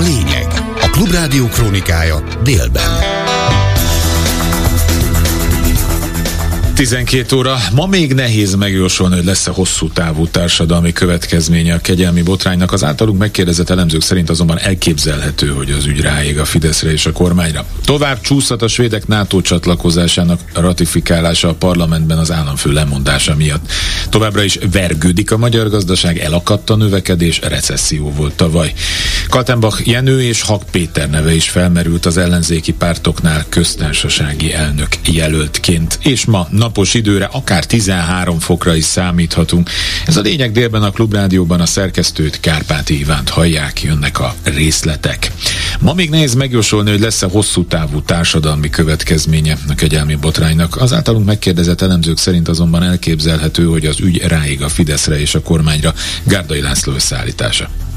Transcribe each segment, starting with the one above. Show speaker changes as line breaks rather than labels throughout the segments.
lényeg. A Klubrádió krónikája délben.
12 óra. Ma még nehéz megjósolni, hogy lesz-e hosszú távú társadalmi következménye a kegyelmi botránynak. Az általunk megkérdezett elemzők szerint azonban elképzelhető, hogy az ügy ráég a Fideszre és a kormányra. Tovább csúszhat a svédek NATO csatlakozásának ratifikálása a parlamentben az államfő lemondása miatt. Továbbra is vergődik a magyar gazdaság, elakadt a növekedés, recesszió volt tavaly. Kaltenbach Jenő és Hak Péter neve is felmerült az ellenzéki pártoknál köztársasági elnök jelöltként, és ma napos időre akár 13 fokra is számíthatunk. Ez a lényeg délben a Klubrádióban a szerkesztőt Kárpáti Ivánt hallják, jönnek a részletek. Ma még nehéz megjósolni, hogy lesz-e hosszú távú társadalmi következménye a kegyelmi botránynak. Az általunk megkérdezett elemzők szerint azonban elképzelhető, hogy az ügy ráig a Fideszre és a kormányra Gárdai László összeállítása.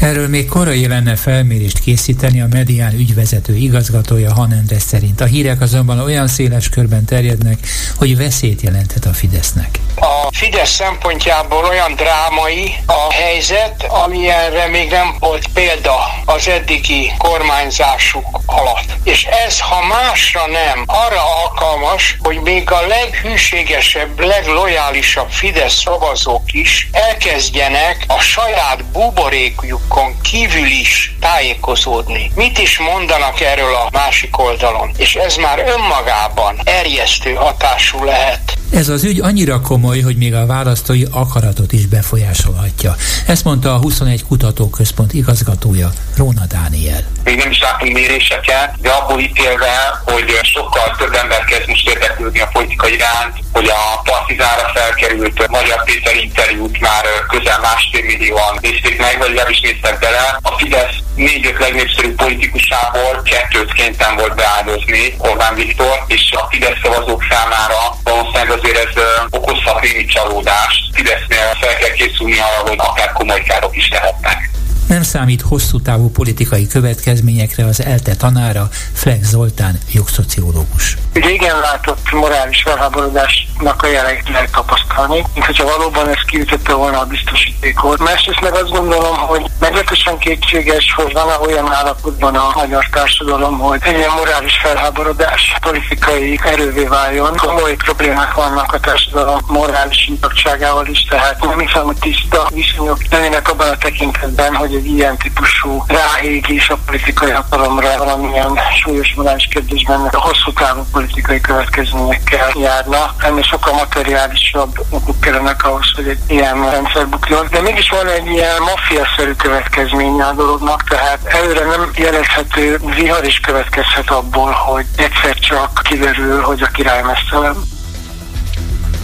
Erről még korai lenne felmérést készíteni a medián ügyvezető igazgatója Hanendes szerint. A hírek azonban olyan széles körben terjednek, hogy veszélyt jelenthet a Fidesznek.
A Fidesz szempontjából olyan drámai a helyzet, amilyenre még nem volt példa az eddigi kormányzásuk alatt. És ez, ha másra nem, arra alkalmas, hogy még a leghűségesebb, leglojálisabb Fidesz szavazók is elkezdjenek a saját buborékjuk oldalukon kívül is tájékozódni. Mit is mondanak erről a másik oldalon? És ez már önmagában erjesztő hatású lehet.
Ez az ügy annyira komoly, hogy még a választói akaratot is befolyásolhatja. Ezt mondta a 21 Kutatóközpont igazgatója, Róna Dániel.
Még nem is látunk méréseket, de abból ítélve, hogy sokkal több ember kezd most érdeklődni a politika iránt, hogy a partizánra felkerült Magyar Péter interjút már közel másfél millióan nézték meg, vagy legalábbis néztek bele. A Fidesz négy-öt legnépszerűbb politikusából kettőt kénytelen volt beáldozni Orbán Viktor, és a Fidesz szavazók számára valószínűleg azért ez okozhat némi csalódást. Fidesznél fel kell készülni arra, hogy akár komoly károk is lehetnek.
Nem számít hosszú távú politikai következményekre az ELTE tanára, Flex Zoltán, jogszociológus.
Régen látott morális felháborodásnak a jeleit lehet tapasztalni, mint hogyha valóban ez kiütötte volna a biztosítékot. Másrészt meg azt gondolom, hogy meglehetősen kétséges, hogy van olyan állapotban a magyar társadalom, hogy egy ilyen morális felháborodás politikai erővé váljon. Komoly problémák vannak a társadalom morális intaktságával is, tehát nem hiszem, hogy tiszta viszonyok lennének abban a tekintetben, hogy egy ilyen típusú ráégés a politikai hatalomra valamilyen súlyos morális kérdésben hosszú távú politikai következményekkel járna. Ennél sokkal materiálisabb okok kellene ahhoz, hogy egy ilyen rendszer bukjon. De mégis van egy ilyen maffia-szerű következménye a dolognak, tehát előre nem jelezhető vihar is következhet abból, hogy egyszer csak kiderül, hogy a király mesztelen.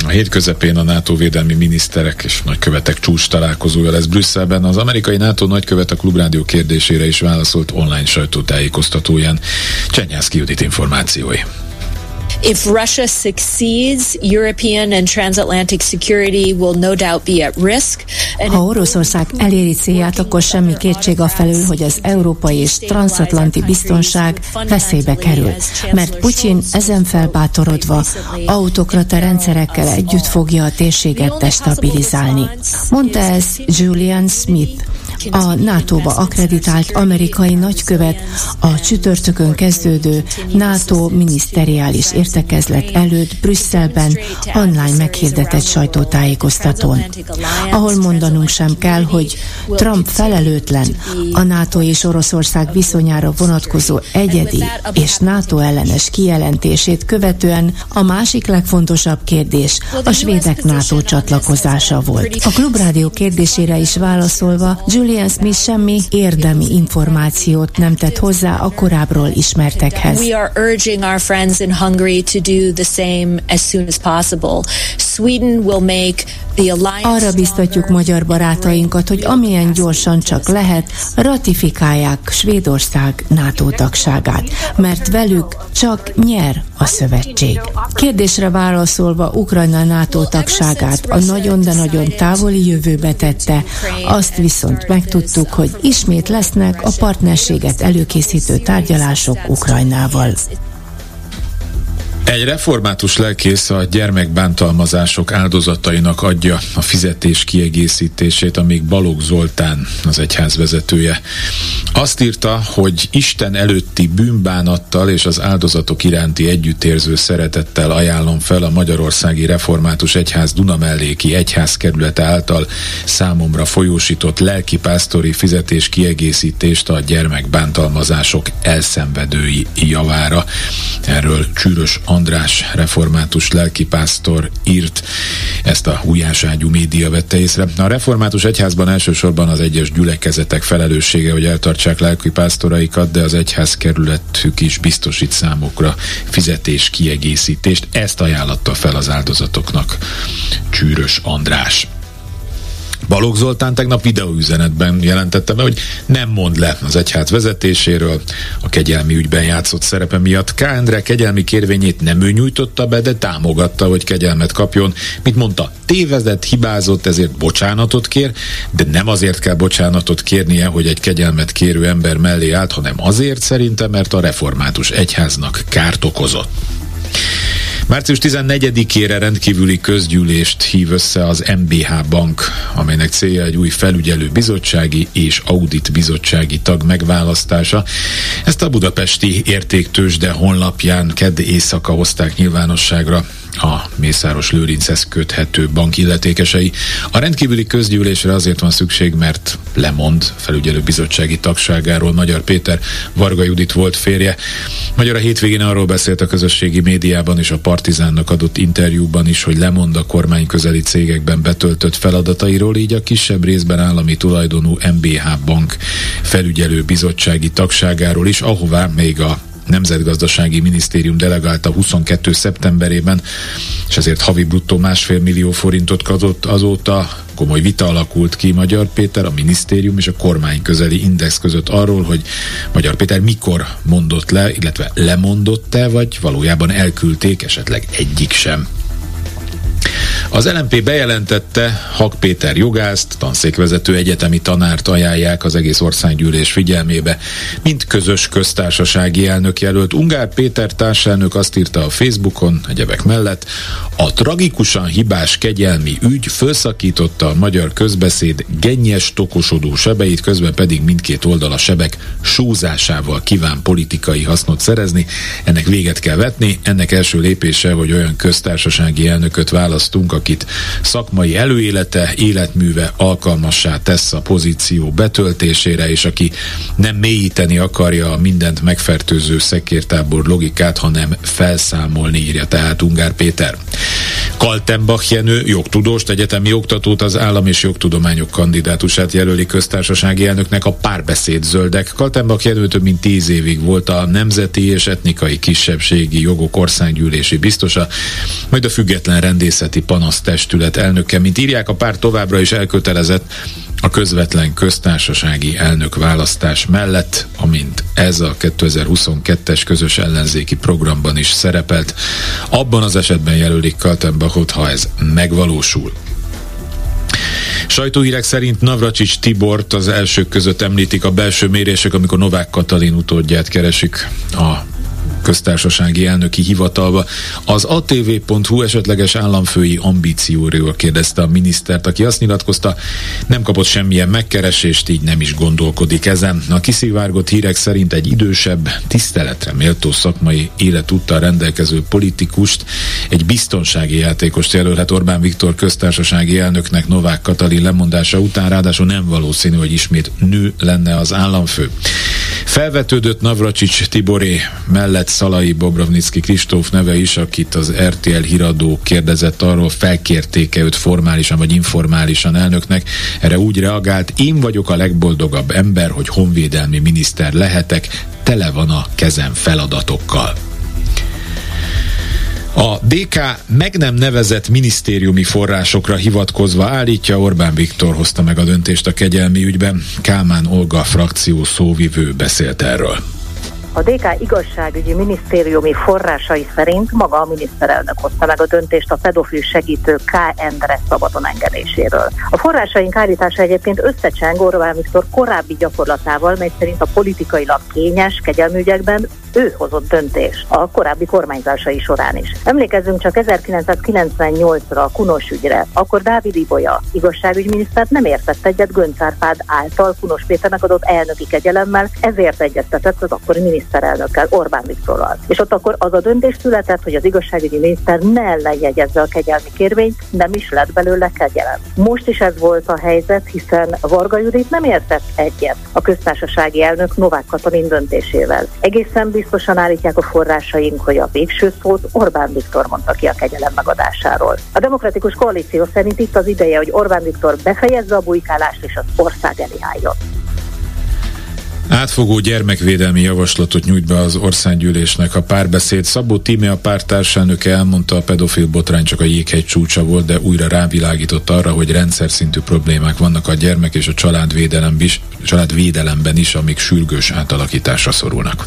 A hét közepén a NATO védelmi miniszterek és nagykövetek csúcs találkozója lesz Brüsszelben. Az amerikai NATO nagykövet a Klubrádió kérdésére is válaszolt online sajtótájékoztatóján. Csenyászki Judit információi.
If Russia succeeds, European and transatlantic security will no doubt be at risk.
Ha Oroszország eléri célját, akkor semmi kétség a felül, hogy az európai és transatlanti biztonság veszélybe kerül, mert Putyin ezen felbátorodva autokrata rendszerekkel együtt fogja a térséget destabilizálni. Mondta ez Julian Smith, a NATO-ba akreditált amerikai nagykövet a csütörtökön kezdődő NATO miniszteriális értekezlet előtt Brüsszelben online meghirdetett sajtótájékoztatón, ahol mondanunk sem kell, hogy Trump felelőtlen a NATO és Oroszország viszonyára vonatkozó egyedi és NATO ellenes kijelentését követően a másik legfontosabb kérdés a svédek NATO csatlakozása volt. A Klubrádió kérdésére is válaszolva, Julian Smith semmi érdemi információt nem tett hozzá a korábbról ismertekhez.
We are urging our friends in Hungary to do the same as soon as possible. Sweden will make
arra biztatjuk magyar barátainkat, hogy amilyen gyorsan csak lehet, ratifikálják Svédország NATO tagságát, mert velük csak nyer a szövetség. Kérdésre válaszolva Ukrajna NATO tagságát a nagyon, de nagyon távoli jövőbe tette, azt viszont megtudtuk, hogy ismét lesznek a partnerséget előkészítő tárgyalások Ukrajnával.
Egy református lelkész a gyermekbántalmazások áldozatainak adja a fizetés kiegészítését, amíg Balogh Zoltán az egyház vezetője. Azt írta, hogy Isten előtti bűnbánattal és az áldozatok iránti együttérző szeretettel ajánlom fel a Magyarországi Református Egyház Dunamelléki Egyházkerülete által számomra folyósított lelkipásztori fizetés kiegészítést a gyermekbántalmazások elszenvedői javára. Erről Csűrös András református lelkipásztor írt, ezt a újáságyú média vette észre. A református egyházban elsősorban az egyes gyülekezetek felelőssége, hogy eltartsák lelkipásztoraikat, de az egyház kerületük is biztosít számukra fizetés kiegészítést. Ezt ajánlotta fel az áldozatoknak Csűrös András. Balogh Zoltán tegnap videóüzenetben jelentette be, hogy nem mond le az egyház vezetéséről, a kegyelmi ügyben játszott szerepe miatt. K. Endre kegyelmi kérvényét nem ő nyújtotta be, de támogatta, hogy kegyelmet kapjon. Mit mondta? Tévezett, hibázott, ezért bocsánatot kér, de nem azért kell bocsánatot kérnie, hogy egy kegyelmet kérő ember mellé állt, hanem azért szerintem, mert a református egyháznak kárt okozott. Március 14-ére rendkívüli közgyűlést hív össze az MBH Bank, amelynek célja egy új felügyelő bizottsági és audit bizottsági tag megválasztása. Ezt a budapesti értéktősde honlapján kedd éjszaka hozták nyilvánosságra a Mészáros Lőrinchez köthető bank illetékesei. A rendkívüli közgyűlésre azért van szükség, mert lemond felügyelő bizottsági tagságáról Magyar Péter Varga Judit volt férje. Magyar a hétvégén arról beszélt a közösségi médiában és a Partizánnak adott interjúban is, hogy lemond a kormány közeli cégekben betöltött feladatairól, így a kisebb részben állami tulajdonú MBH Bank felügyelő bizottsági tagságáról is, ahová még a Nemzetgazdasági Minisztérium delegálta 22. szeptemberében, és ezért havi bruttó másfél millió forintot kapott azóta. Komoly vita alakult ki Magyar Péter, a minisztérium és a kormány közeli index között arról, hogy Magyar Péter mikor mondott le, illetve lemondott-e, vagy valójában elküldték, esetleg egyik sem. Az LMP bejelentette, Hak Péter jogászt, tanszékvezető egyetemi tanárt ajánlják az egész országgyűlés figyelmébe, mint közös köztársasági elnök jelölt. Ungár Péter társelnök azt írta a Facebookon, egyebek mellett, a tragikusan hibás kegyelmi ügy felszakította a magyar közbeszéd gennyes, tokosodó sebeit, közben pedig mindkét oldal a sebek súzásával kíván politikai hasznot szerezni. Ennek véget kell vetni, ennek első lépése, hogy olyan köztársasági elnököt választunk, akit szakmai előélete, életműve alkalmassá tesz a pozíció betöltésére, és aki nem mélyíteni akarja a mindent megfertőző szekértábor logikát, hanem felszámolni, írja tehát Ungár Péter. Kaltenbach Jenő, jogtudóst, egyetemi oktatót, az állam és jogtudományok kandidátusát jelöli köztársasági elnöknek a párbeszéd zöldek. Kaltenbach Jenő több mint tíz évig volt a Nemzeti és Etnikai Kisebbségi Jogok Országgyűlési biztosa, majd a Független Rendészeti Panasztestület elnöke, mint írják, a pár továbbra is elkötelezett a közvetlen köztársasági elnök választás mellett, amint ez a 2022-es közös ellenzéki programban is szerepelt. Abban az esetben jelölik Kaltenbachot, ha ez megvalósul. Sajtóhírek szerint Navracsics Tibort az elsők között említik a belső mérések, amikor Novák Katalin utódját keresik a köztársasági elnöki hivatalba. Az atv.hu esetleges államfői ambícióról kérdezte a minisztert, aki azt nyilatkozta, nem kapott semmilyen megkeresést, így nem is gondolkodik ezen. A kiszivárgott hírek szerint egy idősebb, tiszteletre méltó szakmai életúttal rendelkező politikust, egy biztonsági játékost jelölhet Orbán Viktor köztársasági elnöknek Novák Katalin lemondása után, ráadásul nem valószínű, hogy ismét nő lenne az államfő. Felvetődött Navracsics Tiboré mellett Szalai Bobrovnicki Kristóf neve is, akit az RTL híradó kérdezett arról, felkérték-e őt formálisan vagy informálisan elnöknek. Erre úgy reagált, én vagyok a legboldogabb ember, hogy honvédelmi miniszter lehetek, tele van a kezem feladatokkal. A DK meg nem nevezett minisztériumi forrásokra hivatkozva állítja, Orbán Viktor hozta meg a döntést a kegyelmi ügyben. Kálmán Olga frakció szóvivő beszélt erről.
A DK igazságügyi minisztériumi forrásai szerint maga a miniszterelnök hozta meg a döntést a pedofil segítő K. Endre szabadon engedéséről. A forrásaink állítása egyébként összecseng Orbán Viktor korábbi gyakorlatával, mely szerint a politikailag kényes kegyelmügyekben ő hozott döntés a korábbi kormányzásai során is. Emlékezzünk csak 1998-ra a Kunos ügyre. Akkor Dávid Ibolya, igazságügyminiszter nem értett egyet Gönc Árpád által Kunos Péternek adott elnöki kegyelemmel, ezért egyeztetett az akkori miniszterelnökkel, Orbán Viktorral. És ott akkor az a döntés született, hogy az igazságügyi miniszter ne lejegyezze a kegyelmi kérvényt, nem is lett belőle kegyelem. Most is ez volt a helyzet, hiszen Varga Judit nem értett egyet a köztársasági elnök Novák Katalin döntésével. Egészen biztosan állítják a forrásaink, hogy a végső szót Orbán Viktor mondta ki a kegyelem megadásáról. A demokratikus koalíció szerint itt az ideje, hogy Orbán Viktor befejezze a bujkálást és az ország elé álljon.
Átfogó gyermekvédelmi javaslatot nyújt be az országgyűlésnek a párbeszéd. Szabó Tíme a pártárselnöke elmondta, a pedofil botrány csak a jéghegy csúcsa volt, de újra rávilágított arra, hogy rendszer szintű problémák vannak a gyermek és a családvédelem is, családvédelemben is, amik sürgős átalakításra szorulnak.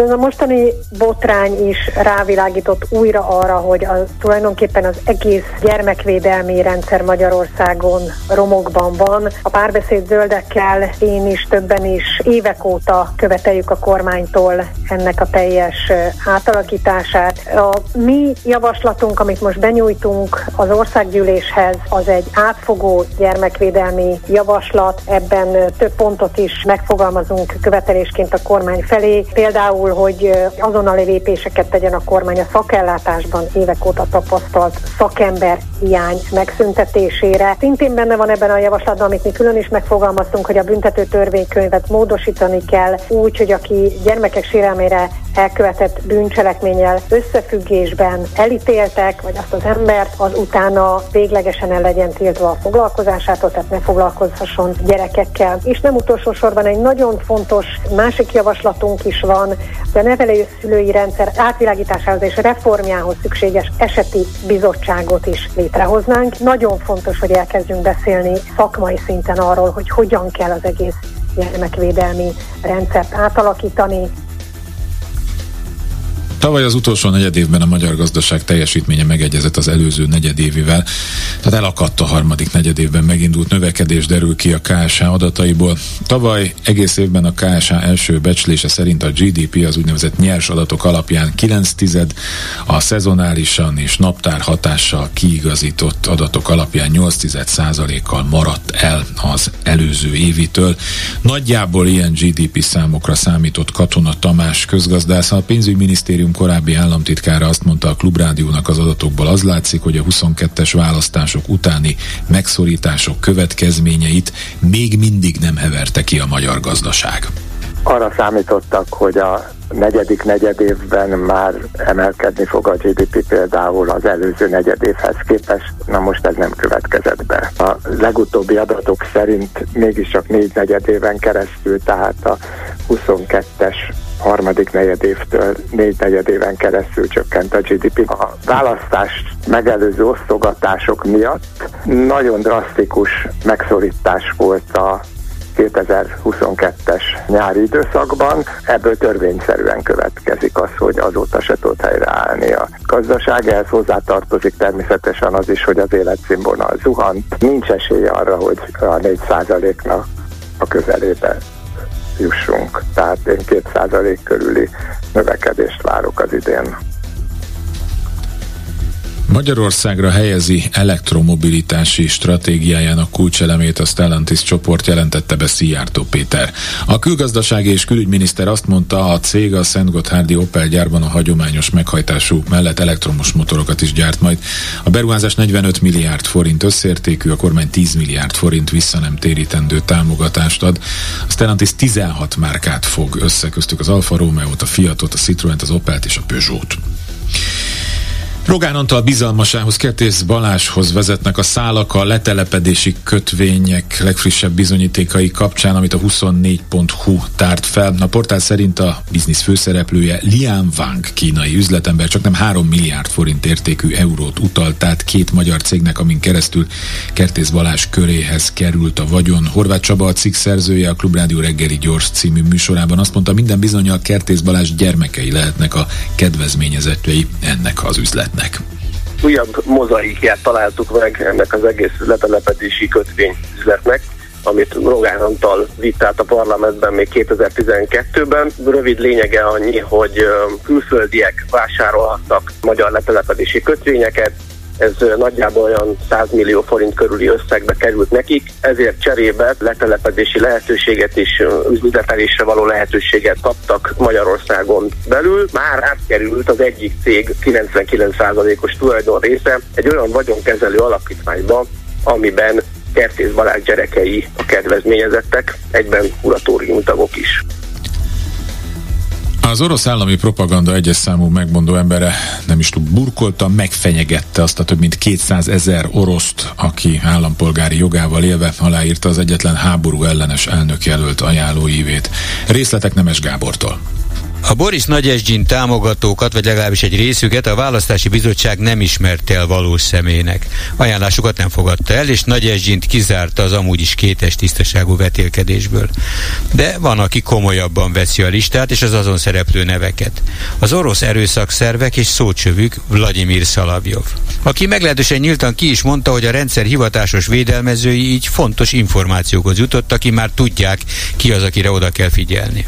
Ez a mostani botrány is rávilágított újra arra, hogy a, tulajdonképpen az egész gyermekvédelmi rendszer Magyarországon romokban van. A párbeszéd zöldekkel én is, többen is évek óta követeljük a kormánytól ennek a teljes átalakítását. A mi javaslatunk, amit most benyújtunk az országgyűléshez, az egy átfogó gyermekvédelmi javaslat. Ebben több pontot is megfogalmazunk követelésként a kormány felé. Például hogy azonnali lépéseket tegyen a kormány a szakellátásban évek óta tapasztalt szakember hiány megszüntetésére. Szintén benne van ebben a javaslatban, amit mi külön is megfogalmaztunk, hogy a büntető törvénykönyvet módosítani kell úgy, hogy aki gyermekek sérelmére elkövetett bűncselekménnyel összefüggésben elítéltek, vagy azt az embert, az utána véglegesen el legyen tiltva a foglalkozásától, tehát ne foglalkozhasson gyerekekkel. És nem utolsó sorban egy nagyon fontos másik javaslatunk is van, hogy a nevelőszülői rendszer átvilágításához és reformjához szükséges eseti bizottságot is létrehoznánk. Nagyon fontos, hogy elkezdjünk beszélni szakmai szinten arról, hogy hogyan kell az egész gyermekvédelmi rendszert átalakítani,
Tavaly az utolsó negyed évben a magyar gazdaság teljesítménye megegyezett az előző negyedévivel, tehát elakadt a harmadik negyed évben megindult növekedés derül ki a KSH adataiból. Tavaly egész évben a KSH első becslése szerint a GDP az úgynevezett nyers adatok alapján 9 tized, a szezonálisan és naptár hatással kiigazított adatok alapján 8 tized százalékkal maradt el az előző évitől. Nagyjából ilyen GDP számokra számított Katona Tamás közgazdász, a pénzügyminisztérium Minisztérium korábbi államtitkára azt mondta a Klubrádiónak az adatokból az látszik, hogy a 22-es választások utáni megszorítások következményeit még mindig nem heverte ki a magyar gazdaság.
Arra számítottak, hogy a negyedik negyed évben már emelkedni fog a GDP például az előző negyed évhez képest, na most ez nem következett be. A legutóbbi adatok szerint mégiscsak négy negyed éven keresztül, tehát a 22-es harmadik negyedévtől négy negyedéven keresztül csökkent a GDP. A választást megelőző osztogatások miatt nagyon drasztikus megszorítás volt a 2022-es nyári időszakban. Ebből törvényszerűen következik az, hogy azóta se tud helyreállni a gazdaság. Ehhez hozzátartozik természetesen az is, hogy az életszínvonal zuhant. Nincs esély arra, hogy a 4%-nak a közelébe jussunk. Tehát én 2% körüli növekedést várok az idén.
Magyarországra helyezi elektromobilitási stratégiájának kulcselemét a Stellantis csoport jelentette be Szijjártó Péter. A külgazdasági és külügyminiszter azt mondta, a cég a Szent Gotthárdi Opel gyárban a hagyományos meghajtású mellett elektromos motorokat is gyárt majd. A beruházás 45 milliárd forint összértékű, a kormány 10 milliárd forint vissza nem térítendő támogatást ad. A Stellantis 16 márkát fog össze, köztük az Alfa Romeo-t, a Fiatot, a Citroent, az Opelt és a Peugeot-t. Rogán Antal bizalmasához Kertész Baláshoz vezetnek a szálak a letelepedési kötvények legfrissebb bizonyítékai kapcsán, amit a 24.hu tárt fel. A portál szerint a biznisz főszereplője Lian Wang kínai üzletember csak nem 3 milliárd forint értékű eurót utalt át két magyar cégnek, amin keresztül Kertész Balás köréhez került a vagyon. Horváth Csaba a cikk szerzője a Klubrádió reggeli gyors című műsorában azt mondta, minden bizonyal Kertész Balás gyermekei lehetnek a kedvezményezettjei ennek az üzletnek üzletnek.
Újabb mozaikját találtuk meg ennek az egész letelepedési kötvény üzletnek. amit Rogán Antal vitt át a parlamentben még 2012-ben. Rövid lényege annyi, hogy külföldiek vásárolhattak magyar letelepedési kötvényeket, ez nagyjából olyan 100 millió forint körüli összegbe került nekik, ezért cserébe letelepedési lehetőséget és üzletelésre való lehetőséget kaptak Magyarországon belül. Már átkerült az egyik cég 99%-os tulajdon része egy olyan vagyonkezelő alapítványba, amiben Kertész Balázs gyerekei a kedvezményezettek, egyben kuratórium tagok is.
Az orosz állami propaganda egyes számú megmondó embere nem is tud burkolta, megfenyegette azt a több mint 200 ezer oroszt, aki állampolgári jogával élve aláírta az egyetlen háború ellenes elnökjelölt ajánlóívét. Részletek Nemes Gábortól.
A Boris Nagyesgyin támogatókat, vagy legalábbis egy részüket a választási bizottság nem ismerte el valós személynek. Ajánlásukat nem fogadta el, és Nagyesgyint kizárta az amúgy is kétes tisztaságú vetélkedésből. De van, aki komolyabban veszi a listát és az azon szereplő neveket. Az orosz erőszakszervek és szócsövük Vladimir Szalavjov. Aki meglehetősen nyíltan ki is mondta, hogy a rendszer hivatásos védelmezői így fontos információkhoz jutottak, ki már tudják, ki az, akire oda kell figyelni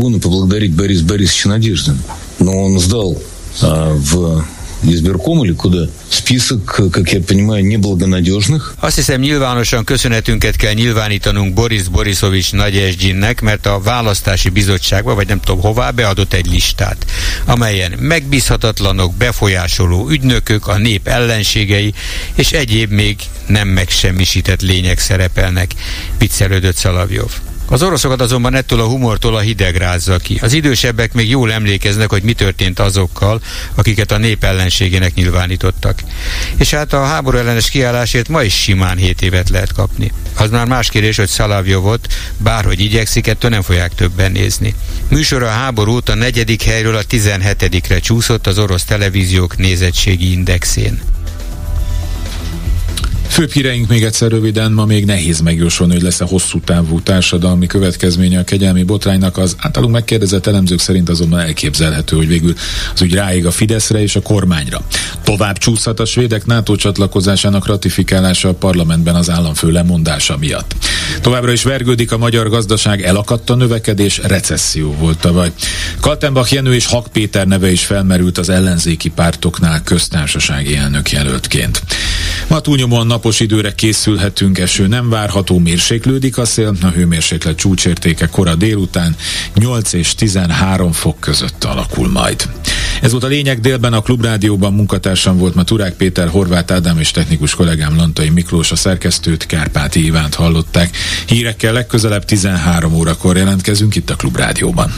трибуны поблагодарить Бориса Борисовича Надеждина. Но он сдал а, в избирком или куда? Список, как я понимаю, неблагонадежных.
Azt hiszem nyilvánosan köszönetünket kell nyilvánítanunk Boris Borisovics Nagyesgyinnek, mert a választási bizottságba, vagy nem tudom hová, beadott egy listát, amelyen megbízhatatlanok, befolyásoló ügynökök, a nép ellenségei és egyéb még nem megsemmisített lények szerepelnek, viccelődött Szalavjov. Az oroszokat azonban ettől a humortól a hideg rázza ki. Az idősebbek még jól emlékeznek, hogy mi történt azokkal, akiket a nép ellenségének nyilvánítottak. És hát a háború ellenes kiállásért ma is simán 7 évet lehet kapni. Az már más kérdés, hogy Szalavjovot, bárhogy igyekszik, ettől nem fogják többen nézni. Műsora a háború a negyedik helyről a 17-re csúszott az orosz televíziók nézettségi indexén.
Főbb híreink még egyszer röviden, ma még nehéz megjósolni, hogy lesz-e hosszú távú társadalmi következménye a kegyelmi botránynak. Az általunk megkérdezett elemzők szerint azonban elképzelhető, hogy végül az ügy ráig a Fideszre és a kormányra. Tovább csúszhat a svédek NATO csatlakozásának ratifikálása a parlamentben az államfő lemondása miatt. Továbbra is vergődik a magyar gazdaság, elakadt a növekedés, recesszió volt tavaly. Kaltenbach Jenő és Hak Péter neve is felmerült az ellenzéki pártoknál köztársasági elnök jelöltként. Ma túlnyomóan napos időre készülhetünk, eső nem várható, mérséklődik a szél, a hőmérséklet csúcsértéke kora délután 8 és 13 fok között alakul majd. Ez volt a lényeg délben a Klubrádióban munkatársam volt ma Turák Péter, Horváth Ádám és technikus kollégám Lantai Miklós a szerkesztőt, Kárpáti Ivánt hallották. Hírekkel legközelebb 13 órakor jelentkezünk itt a Klubrádióban.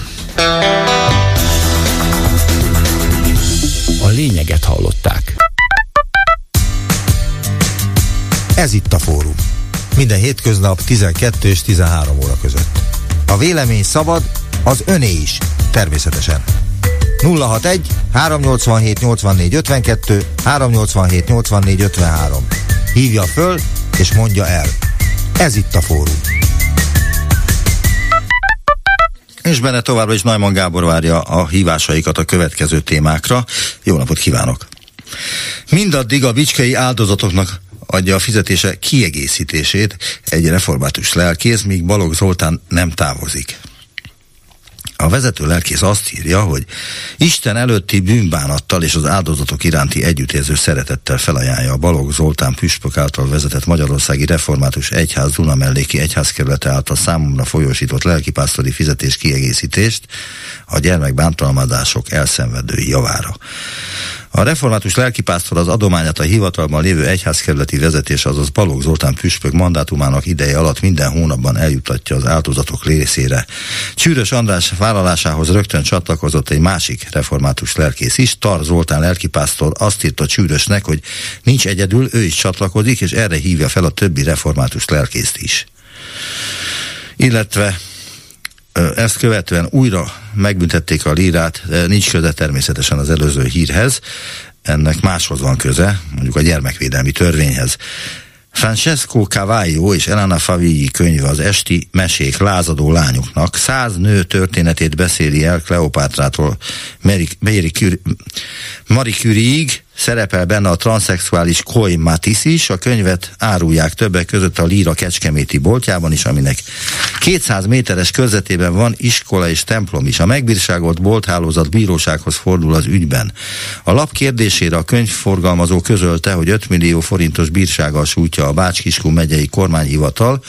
A lényeget hallották.
Ez itt a fórum. Minden hétköznap 12 és 13 óra között. A vélemény szabad, az öné is, természetesen. 061 387 84 52 387 84 53. Hívja föl és mondja el. Ez itt a fórum. És benne továbbra is Najman Gábor várja a hívásaikat a következő témákra. Jó napot kívánok! Mindaddig a bicskei áldozatoknak adja a fizetése kiegészítését egy református lelkész, míg Balogh Zoltán nem távozik. A vezető lelkész azt írja, hogy Isten előtti bűnbánattal és az áldozatok iránti együttérző szeretettel felajánlja a Balogh Zoltán püspök által vezetett Magyarországi Református Egyház Dunamelléki Egyházkerülete által számomra folyósított lelkipásztori fizetés kiegészítést a gyermekbántalmazások elszenvedői javára. A református lelkipásztor az adományát a hivatalban lévő egyházkerületi vezetés, azaz Balogh Zoltán püspök mandátumának ideje alatt minden hónapban eljutatja az áldozatok részére. Csűrös András vállalásához rögtön csatlakozott egy másik református lelkész is, Tar Zoltán lelkipásztor azt írta Csűrösnek, hogy nincs egyedül, ő is csatlakozik, és erre hívja fel a többi református lelkészt is. Illetve ezt követően újra megbüntették a lírát, nincs köze természetesen az előző hírhez, ennek máshoz van köze, mondjuk a gyermekvédelmi törvényhez. Francesco Cavallo és Elena Favigli könyve az esti mesék lázadó lányoknak száz nő történetét beszéli el Kleopátrától Marie Curie-ig, Szerepel benne a transzexuális Koi Matis is, a könyvet árulják többek között a Líra Kecskeméti boltjában is, aminek 200 méteres körzetében van iskola és templom is. A megbírságolt bolthálózat bírósághoz fordul az ügyben. A lap kérdésére a könyvforgalmazó közölte, hogy 5 millió forintos bírsággal sújtja a Bács-Kiskun megyei kormányhivatal,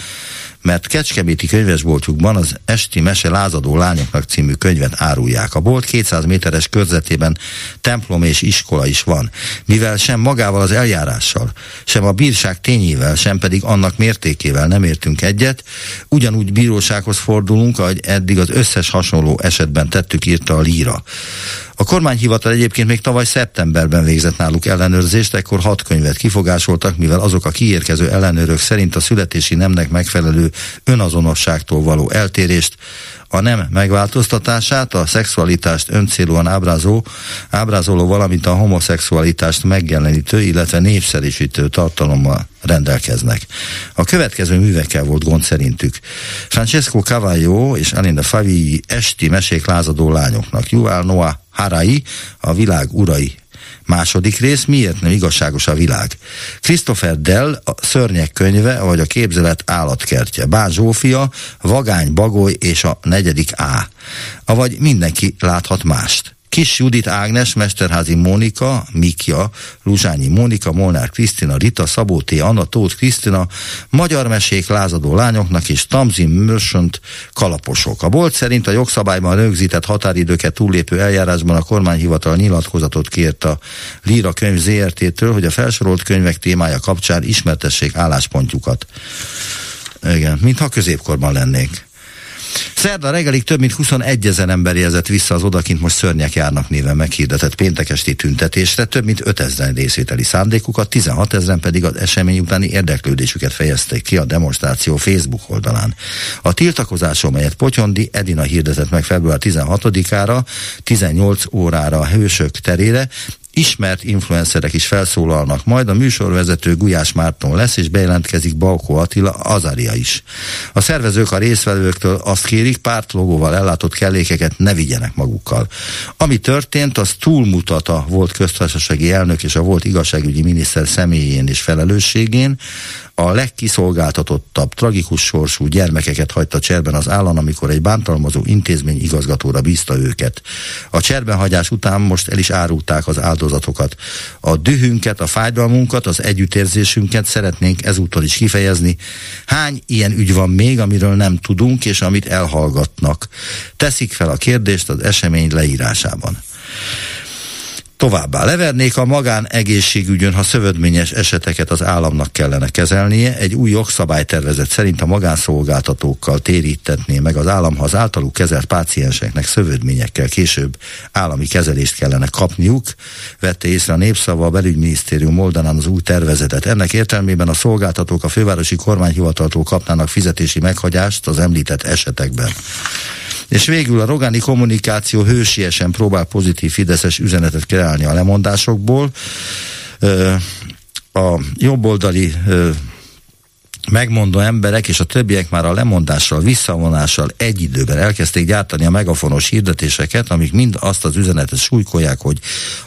mert Kecskeméti könyvesboltjukban az Esti Mese lázadó lányoknak című könyvet árulják. A bolt 200 méteres körzetében templom és iskola is van, mivel sem magával az eljárással, sem a bírság tényével, sem pedig annak mértékével nem értünk egyet, ugyanúgy bírósághoz fordulunk, ahogy eddig az összes hasonló esetben tettük, írta a Líra. A kormányhivatal egyébként még tavaly szeptemberben végzett náluk ellenőrzést, ekkor hat könyvet kifogásoltak, mivel azok a kiérkező ellenőrök szerint a születési nemnek megfelelő önazonosságtól való eltérést, a nem megváltoztatását, a szexualitást öncélúan ábrázó, ábrázoló, valamint a homoszexualitást megjelenítő, illetve népszerűsítő tartalommal rendelkeznek. A következő művekkel volt gond szerintük. Francesco Cavallo és Alinda Favi esti mesék lázadó lányoknak, Yuval Noah Harai, a világ urai Második rész, miért nem igazságos a világ? Christopher Dell, a Szörnyek könyve, vagy a képzelet állatkertje. Bán Zsófia, Vagány Bagoly és a negyedik A. Avagy mindenki láthat mást. Kis Judit Ágnes, Mesterházi Mónika, Mikja, Luzsányi Mónika, Molnár Krisztina, Rita, Szabó T. Anna, Tóth Krisztina, Magyar Mesék lázadó lányoknak és Tamzin Mörsönt kalaposok. A bolt szerint a jogszabályban rögzített határidőket túllépő eljárásban a kormányhivatal nyilatkozatot kért a Líra könyv ZRT-től, hogy a felsorolt könyvek témája kapcsán ismertessék álláspontjukat. Igen, mintha középkorban lennénk. Szerda reggelig több mint 21 ezer ember jelzett vissza az odakint most szörnyek járnak néven meghirdetett péntekesti tüntetésre, több mint 5 ezeren részvételi szándékukat, 16 ezeren pedig az esemény utáni érdeklődésüket fejezték ki a demonstráció Facebook oldalán. A tiltakozás, amelyet Potyondi Edina hirdetett meg február 16-ára, 18 órára a Hősök terére, ismert influencerek is felszólalnak, majd a műsorvezető Gulyás Márton lesz, és bejelentkezik Balkó Attila Azaria is. A szervezők a részvevőktől azt kérik, pártlogóval ellátott kellékeket ne vigyenek magukkal. Ami történt, az túlmutat a volt köztársasági elnök és a volt igazságügyi miniszter személyén és felelősségén, a legkiszolgáltatottabb, tragikus sorsú gyermekeket hagyta cserben az állam, amikor egy bántalmazó intézmény igazgatóra bízta őket. A cserbenhagyás után most el is árulták az áldozatokat. A dühünket, a fájdalmunkat, az együttérzésünket szeretnénk ezúttal is kifejezni. Hány ilyen ügy van még, amiről nem tudunk, és amit elhallgatnak? Teszik fel a kérdést az esemény leírásában. Továbbá levernék a magánegészségügyön, ha szövődményes eseteket az államnak kellene kezelnie. Egy új jogszabálytervezet szerint a magánszolgáltatókkal térítetné meg az állam, ha az általuk kezelt pácienseknek szövődményekkel később állami kezelést kellene kapniuk, vette észre a népszava a belügyminisztérium oldalán az új tervezetet. Ennek értelmében a szolgáltatók a fővárosi kormányhivataltól kapnának fizetési meghagyást az említett esetekben. És végül a Rogáni kommunikáció hősiesen próbál pozitív fideszes üzenetet kreálni a lemondásokból. A jobboldali megmondó emberek és a többiek már a lemondással, visszavonással egy időben elkezdték gyártani a megafonos hirdetéseket, amik mind azt az üzenetet súlykolják, hogy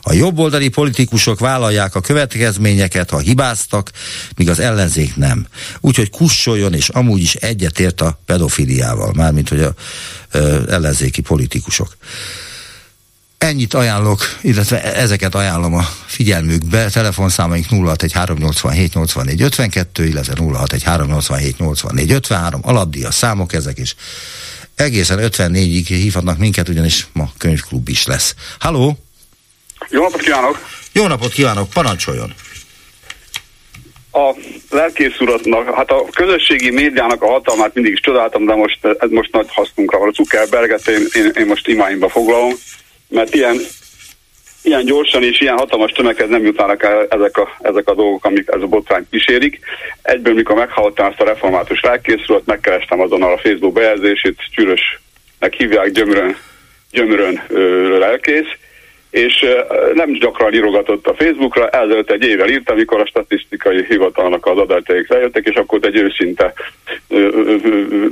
a jobboldali politikusok vállalják a következményeket, ha hibáztak, míg az ellenzék nem. Úgyhogy kussoljon, és amúgy is egyetért a pedofiliával, mármint hogy a ö, ellenzéki politikusok. Ennyit ajánlok, illetve ezeket ajánlom a figyelmükbe. Telefonszámaink 061387 84 52, illetve 061387 84 53. Alapdíjas számok ezek is. Egészen 54-ig hívhatnak minket, ugyanis ma könyvklub is lesz. Halló!
Jó napot kívánok!
Jó napot kívánok, parancsoljon!
a lelkész uratnak, hát a közösségi médiának a hatalmát mindig is csodáltam, de most, ez most nagy hasznunkra van. A Zuckerberget én, én, én most imáimba foglalom mert ilyen, ilyen gyorsan és ilyen hatalmas tömeghez nem jutnának el ezek a, ezek a dolgok, amik ez a botrány kísérik. Egyből, mikor meghallottam ezt a református lelkészről, megkerestem azonnal a Facebook bejegyzését, Csűrösnek hívják gyömrön, gyömrön ö, lelkész, és nem gyakran írogatott a Facebookra, ezelőtt egy évvel írt, amikor a statisztikai hivatalnak az adataik lejöttek, és akkor egy őszinte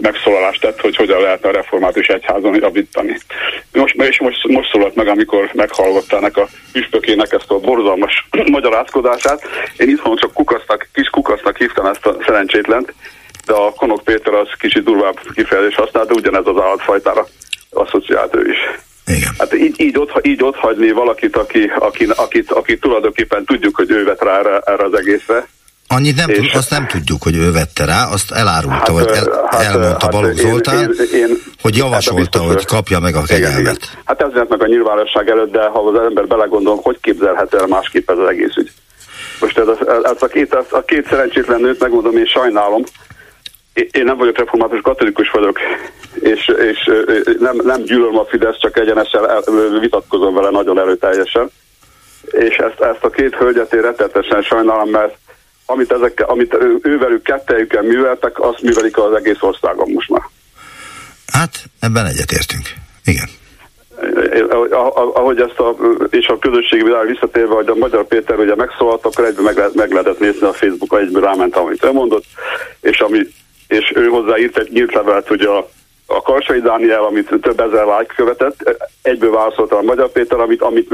megszólalást tett, hogy hogyan lehetne a református egyházon javítani. Most, és most, most szólalt meg, amikor meghallgattának a püspökének ezt a borzalmas magyarázkodását. Én itthon csak kukasznak, kis kukasznak hívtam ezt a szerencsétlent, de a Konok Péter az kicsit durvább kifejezés használt, de ugyanez az állatfajtára asszociált ő is.
Igen.
Hát így, így, ott, így ott hagyni valakit, aki, aki, akit, akit tulajdonképpen tudjuk, hogy ő vett rá erre, erre az egészre.
Annyit nem, tud, azt nem tudjuk, hogy ő vette rá, azt elárulta, hát, vagy el, hát, elmondta hát, Balogh Zoltán, én, én, én, hogy javasolta, hogy kapja meg a kegyelmet.
Hát ez meg a nyilvánosság előtt, de ha az ember belegondol, hogy képzelhet el másképp ez az egész ügy. Most ez, ez, ez a, két, ez a két szerencsétlen nőt, megmondom, én sajnálom, én nem vagyok református, katolikus vagyok, és, és nem, nem gyűlölöm a Fidesz, csak egyenesen vitatkozom vele nagyon erőteljesen. És ezt, ezt a két hölgyet én rettetesen sajnálom, mert amit, ezek, amit ő, ővelük kettejükkel műveltek, azt művelik az egész országon most már.
Hát, ebben egyetértünk. Igen.
Ahogy ezt a, és a közösségi világ visszatérve, hogy a Magyar Péter ugye megszólalt, akkor egyből meg, meg lehetett nézni a Facebookon, egyből ráment, amit ő mondott, és ami és ő hozzá írt egy nyílt levelet, hogy a, a Karsai Dániel, amit több ezer like követett, egyből válaszolta a Magyar Péter, amit, amit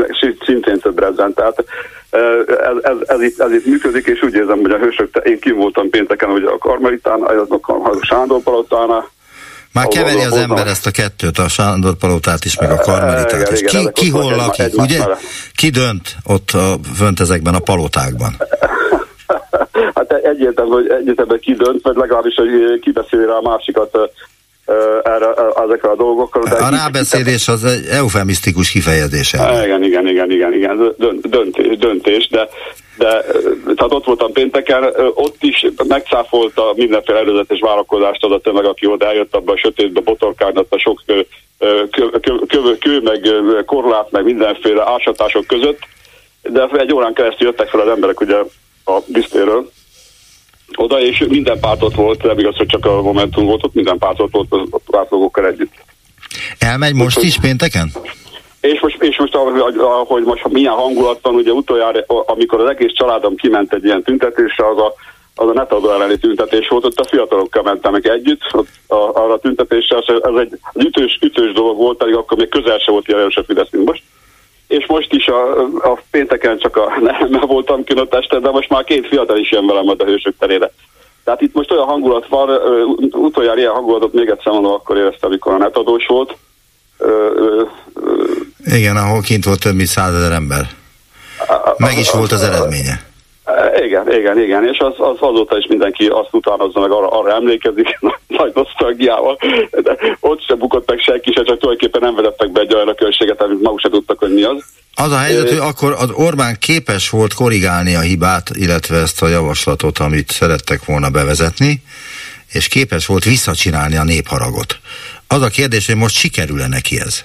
szintén több rezen. Tehát ez, ez, ez, itt, ez itt működik, és úgy érzem, hogy a hősök, én kim voltam pénteken, hogy a Karmelitán, a Sándor Palotánál,
már keveri az ember ezt a kettőt, a Sándor Palotát is, meg a Karmelitát is. Ki, ki hol lakik, ugye? Ki dönt ott a, fönt ezekben a palotákban?
hát egyértelmű, hogy egyértelműen ki dönt, vagy legalábbis, hogy kibeszéli rá a másikat erre, ezekre a dolgokról.
De a rábeszélés az egy eufemisztikus kifejezés.
Igen, igen, igen, igen, igen, döntés, döntés de, de tehát ott voltam pénteken, ott is megcáfolta mindenféle előzetes várakozást az a tömeg, aki oda eljött abba a sötétbe, botorkárnak a sok kő, kő, kő, kő, meg korlát, meg mindenféle ásatások között, de egy órán keresztül jöttek fel az emberek ugye a disztéről, oda, és minden pártot volt, nem igaz, hogy csak a Momentum volt ott, minden pártot volt a pártlogókkal együtt.
Elmegy most Úgy, is pénteken?
És most, és most ahogy most milyen hangulat van, ugye utoljára, amikor az egész családom kiment egy ilyen tüntetésre, az a, az a netadó elleni tüntetés volt, ott a fiatalokkal mentem meg együtt, ott a, arra a tüntetésre, ez egy az ütős, ütős dolog volt, pedig akkor még közel se volt ilyen erős a Fidesz, mint most és most is a, a pénteken csak a nem voltam kint a este, de most már két fiatal is jön velem a hősök terére. Tehát itt most olyan hangulat van, utoljára ilyen hangulatot még egyszer mondom, akkor éreztem, amikor a netadós volt.
Igen, ahol kint volt több mint százezer ember. Meg is volt az eredménye.
Igen, igen, igen, és az, az azóta is mindenki azt utánozza, meg arra, arra emlékezik, nagy nosztalgiával, de ott sem bukott meg senki se, csak tulajdonképpen nem vezettek be egy olyan költséget, amit maguk se tudtak, hogy mi az.
Az a helyzet, hogy akkor az Orbán képes volt korrigálni a hibát, illetve ezt a javaslatot, amit szerettek volna bevezetni, és képes volt visszacsinálni a népharagot. Az a kérdés, hogy most sikerül-e neki ez?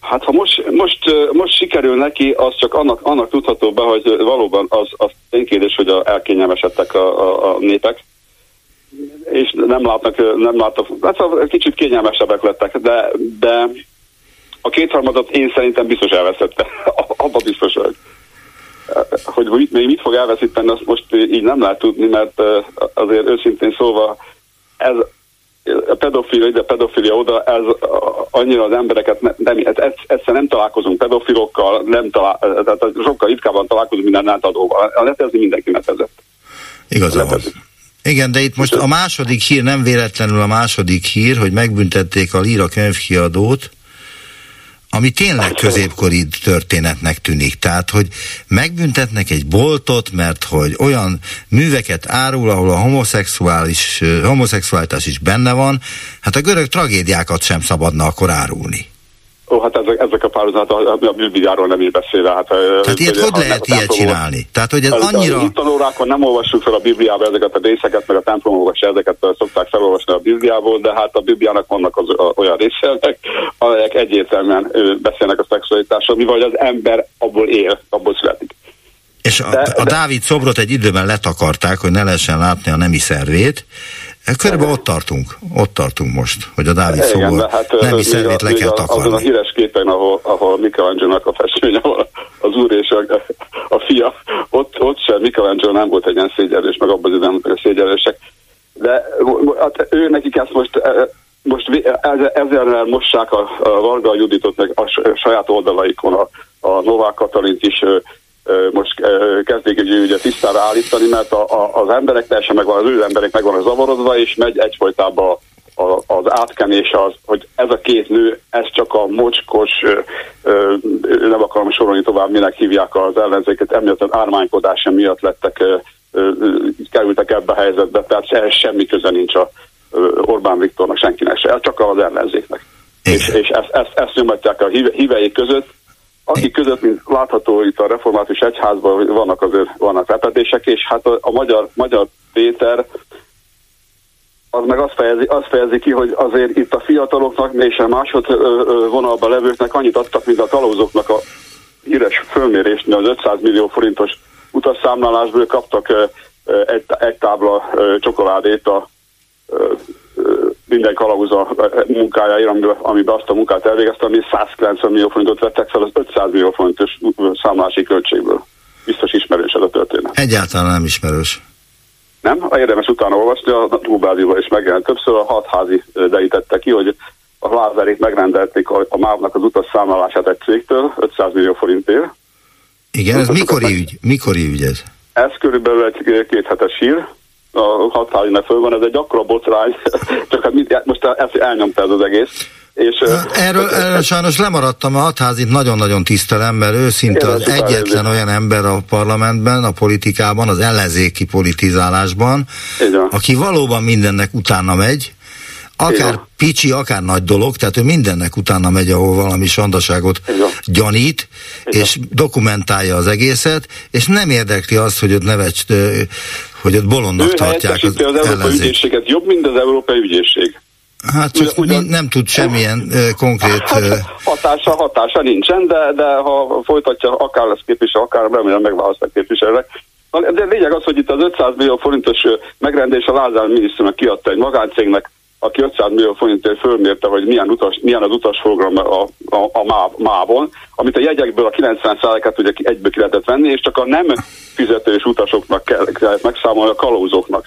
Hát ha most, most, most sikerül neki, az csak annak, annak tudható be, hogy valóban az, az ténykérdés, hogy a, elkényelmesedtek a, a, a népek, és nem látnak, nem látnak, hát szóval kicsit kényelmesebbek lettek, de, de a kétharmadat én szerintem biztos elveszette. Abba biztos vagyok. Hogy mit, még mit fog elveszíteni, azt most így nem lehet tudni, mert azért őszintén szólva ez a pedofilia ide, pedofilia oda, ez annyira az embereket nem, nem egyszer nem találkozunk pedofilokkal, nem talál, tehát sokkal ritkábban találkozunk minden átadóval. A netezni mindenki netezett.
Igaza van. Igen, de itt most a második hír, nem véletlenül a második hír, hogy megbüntették a Lira könyvkiadót, ami tényleg középkori történetnek tűnik. Tehát, hogy megbüntetnek egy boltot, mert hogy olyan műveket árul, ahol a homoszexuális, homoszexuálitás is benne van, hát a görög tragédiákat sem szabadna akkor árulni.
Ó, hát ezek, ezek a párhuzat a, a Bibliáról nem is beszél. Hát,
Tehát ilyet hogy lehet ilyet csinálni? Tehát, hogy ez az, annyira...
A tanórákon nem olvassuk fel a Bibliába ezeket a részeket, meg a templomokban se ezeket szokták felolvasni a Bibliából, de hát a Bibliának vannak az, a, olyan részek, amelyek egyértelműen beszélnek a szexualitásról, mivel az ember abból él, abból születik.
És a, de, a Dávid szobrot egy időben letakarták, hogy ne lehessen látni a nemi szervét, Körülbelül ott tartunk, ott tartunk most, hogy a Dávid
Igen,
szobor
hát,
nemi szervét
a-
le kell
a- Azon a
takarni.
híres képen, ahol, ahol Michelangelo-nak a festménye van, az úr és a, a fia, ott, ott sem Michelangelo nem volt egy ilyen szégyelős, meg abban az időben szégyelősek. De hát ő nekik ezt most, most ezzel, mossák a, Varga Juditot meg a saját oldalaikon, a, a Novák Katalint is most kezdik ugye tisztára állítani, mert a, a, az emberek teljesen megvan, az ő emberek meg vannak zavarodva, és megy egyfolytában a, az átkenés az, hogy ez a két nő, ez csak a mocskos, nem akarom sorolni tovább, minek hívják az ellenzéket, emiatt az ármánykodása miatt lettek, kerültek ebbe a helyzetbe, tehát ehhez semmi köze nincs a Orbán Viktornak, senkinek se, csak az ellenzéknek. És, és ezt, ezt, ezt nyomatják a híve, híveik között, akik között, mint látható itt a református egyházban, vannak azért vannak repetések, és hát a, a magyar, magyar Péter az meg azt fejezi, azt fejezi ki, hogy azért itt a fiataloknak és a másod vonalban levőknek annyit adtak, mint a kalózoknak a híres fölmérésnél az 500 millió forintos utasszámlálásból kaptak egy, egy tábla csokoládét a minden kalauza munkájáért, amiben, amiben azt a munkát elvégezte, ami 190 millió forintot vettek fel az 500 millió forintos számlási költségből. Biztos ismerős ez a történet.
Egyáltalán nem ismerős.
Nem? Érdemes utána olvasni, a Trubádiban is megjelent többször, a hatházi derítette ki, hogy a Lázárék megrendelték a, a MÁV-nak az utas számlálását egy cégtől 500 millió forintért.
Igen, ez mikori ügy? Mikori ügy ez?
Ez körülbelül egy két hetes hír, a hatházinek föl van, ez egy akkora botrány, csak hát mit, most ezt elnyomta ez az egész. És,
Erről, erről sajnos lemaradtam, a hatházit nagyon-nagyon tisztelem, mert ő szinte
Én
az egyetlen olyan ember a parlamentben, a politikában, az ellenzéki politizálásban, aki valóban mindennek utána megy, akár picsi, akár nagy dolog, tehát ő mindennek utána megy, ahol valami sandaságot gyanít, és dokumentálja az egészet, és nem érdekli azt, hogy ott nevecs, ö, hogy ott bolondnak
ő
tartják az
az Európai
ellenzék.
Ügyészséget jobb, mint az Európai Ügyészség.
Hát csak mi nem tud semmilyen ö, konkrét... ö,
Hatása, hatása nincsen, de, de ha folytatja, akár lesz képviselő, akár remélem megválasztják képviselőnek. De lényeg az, hogy itt az 500 millió forintos ö, megrendelés a Lázár miniszternek kiadta egy magáncégnek, aki 500 millió forintért fölmérte, hogy milyen, utas, milyen az utasprogram a, a, a MÁV, MÁV-on, amit a jegyekből a 90%-át ugye egyből ki lehetett venni, és csak a nem fizetős utasoknak kell, kellett megszámolni a kalózoknak.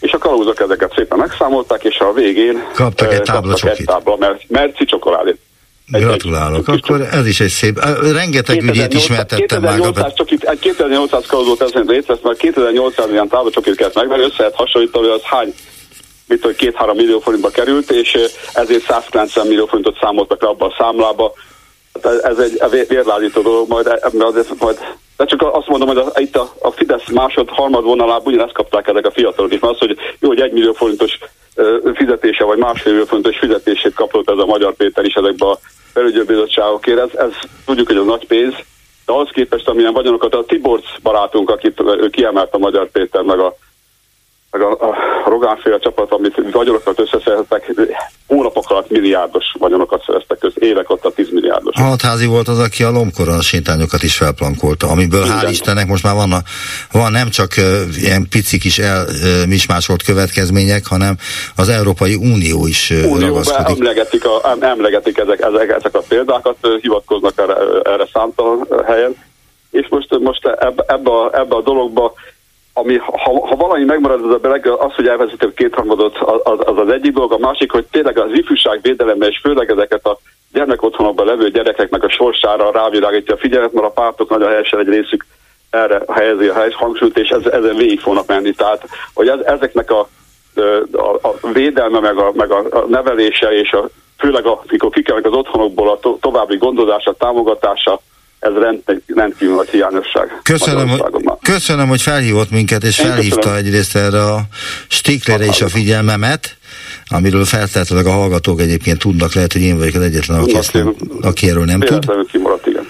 És a kalózok ezeket szépen megszámolták, és a végén
Kaptak egy
ö,
tábla
kaptak egy tábla, mert, merci csokoládét.
Gratulálok. Akkor ez is egy szép... Rengeteg ügyét ismertettem már.
2800 csokit, egy 2800 kalózót ezen részt vesz, mert 2800 ilyen tábla csokit kellett megvenni, össze lehet hasonlítani, hogy az hány mit hogy két-három millió forintba került, és ö, ezért 190 millió forintot számoltak le abba a számlába. Hát ez- egy vé- vérlázító dolog, majd, ebben azért majd de csak azt mondom, hogy a, itt a, a Fidesz másod, harmad vonalában ugyanezt kapták ezek a fiatalok is, mert az, hogy jó, hogy egy millió forintos ö, fizetése, vagy másfél millió forintos fizetését kapott ez a Magyar Péter is ezekbe a felügyelőbizottságokért, ez, ez tudjuk, hogy az nagy pénz, de ahhoz képest, amilyen vagyonokat a Tiborc barátunk, akit ő kiemelt a Magyar Péter, meg a meg a, a Rogánféle csapat, amit vagyonokat összeszereztek, hónapok alatt milliárdos vagyonokat szereztek köz, évek ott a 10 milliárdos.
Hatházi volt az, aki a lombkoron sétányokat is felplankolta, amiből hál'
Igen.
Istennek most már van, a, van nem csak ö, ilyen pici kis elmismásolt következmények, hanem az Európai Unió is ö,
Unióban
ragaszkodik.
emlegetik, a, em- emlegetik ezek, ezek, ezek a példákat, ö, hivatkoznak erre, erre számtalan helyen, és most, most ebbe, ebbe, a, ebbe a dologba, ami, ha, ha valami megmarad az a beleg, az, hogy elvezetik két hangodot, az, az az egyik dolog, a másik, hogy tényleg az ifjúság védelemben, és főleg ezeket a gyermekotthonokban levő gyerekeknek a sorsára rávilágítja a figyelmet, mert a pártok nagyon helyesen egy részük erre helyezi a helyes hangsúlyt, és ez, ezen végig fognak menni. Tehát, hogy ez, ezeknek a, a, a védelme, meg a, meg a, nevelése, és a, főleg a, amikor kikelnek az otthonokból a to, további gondozása, támogatása, ez rend, rendkívül nagy hiányosság.
Köszönöm, köszönöm, hogy felhívott minket, és
Én
felhívta
köszönöm.
egyrészt erre a stiklere is a figyelmemet, amiről feltétlenül a hallgatók egyébként tudnak, lehet, hogy én vagyok az egyetlen, aki, ezt nem, aki erről nem tud.
Véletlenül kimaradt, igen.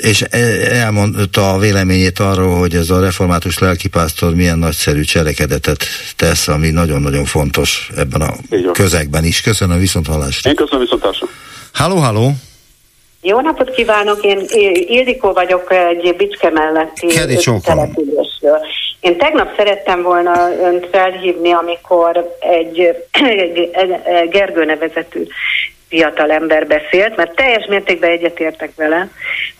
És e- elmondta a véleményét arról, hogy ez a református lelkipásztor milyen nagyszerű cselekedetet tesz, ami nagyon-nagyon fontos ebben a közegben is. Köszönöm, viszont hallásra.
Én köszönöm viszontlátásra.
Halló, halló!
Jó napot kívánok, én Ildikó vagyok egy Bicske melletti településről. Én tegnap szerettem volna önt felhívni, amikor egy Gergő nevezetű fiatal ember beszélt, mert teljes mértékben egyetértek vele.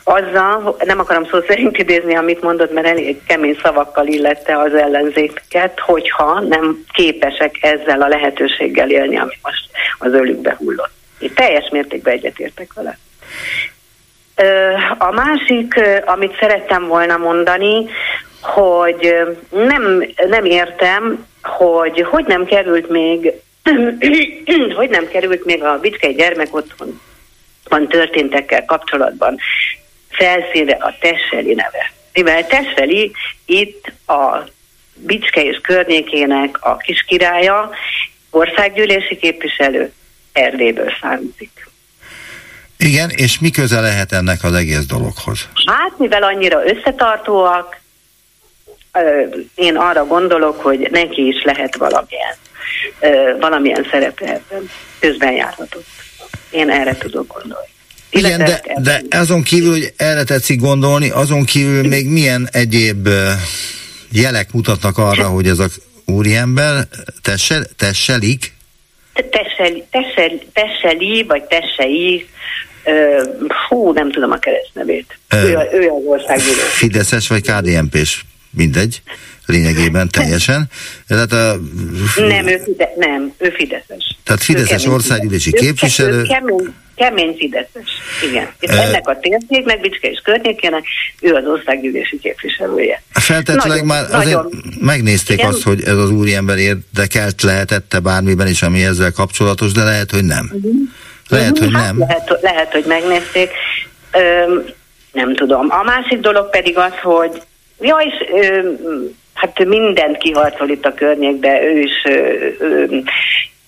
Azzal, nem akarom szó szerint idézni, amit mondott, mert elég kemény szavakkal illette az ellenzéket, hogyha nem képesek ezzel a lehetőséggel élni, ami most az ölükbe hullott. Én teljes mértékben egyetértek vele. A másik, amit szerettem volna mondani, hogy nem, nem értem, hogy hogy nem került még hogy nem került még a Bicskei gyermekotthon van történtekkel kapcsolatban felszínre a Tesseli neve. Mivel Tesseli itt a Bicske és környékének a kiskirálya, országgyűlési képviselő Erdélyből származik.
Igen, és mi köze lehet ennek az egész dologhoz?
Hát, mivel annyira összetartóak, én arra gondolok, hogy neki is lehet valamilyen, valamilyen szerepe ebben. Közben járhatott. Én erre tudok gondolni.
Igen, de, de azon kívül, hogy erre tetszik gondolni, azon kívül még milyen egyéb jelek mutatnak arra, hogy ez a úriember tessel, tesselik?
Tesseli, tesseli, tesseli, vagy tessei, hú, nem tudom a keresztnevét. Ő, ő az országgyűlés.
Fideszes vagy KDNP-s? mindegy, lényegében teljesen.
Tehát a, nem, ő fide, nem, ő Fideszes.
Tehát Fideszes országgyűlési képviselő.
Ő kemény, kemény Fideszes, igen. És e, ennek a térségnek, Bicske és környékének, ő az országgyűlési képviselője.
Feltetőleg már azért nagyon, megnézték igen? azt, hogy ez az úriember érdekelt lehetette bármiben is, ami ezzel kapcsolatos, de lehet, hogy nem. Uh-huh. Lehet, uh-huh. hogy hát nem.
Lehet, lehet, hogy megnézték. Öm, nem tudom. A másik dolog pedig az, hogy Ja, és ö, hát mindent kiharcol itt a környékbe, ő is ö,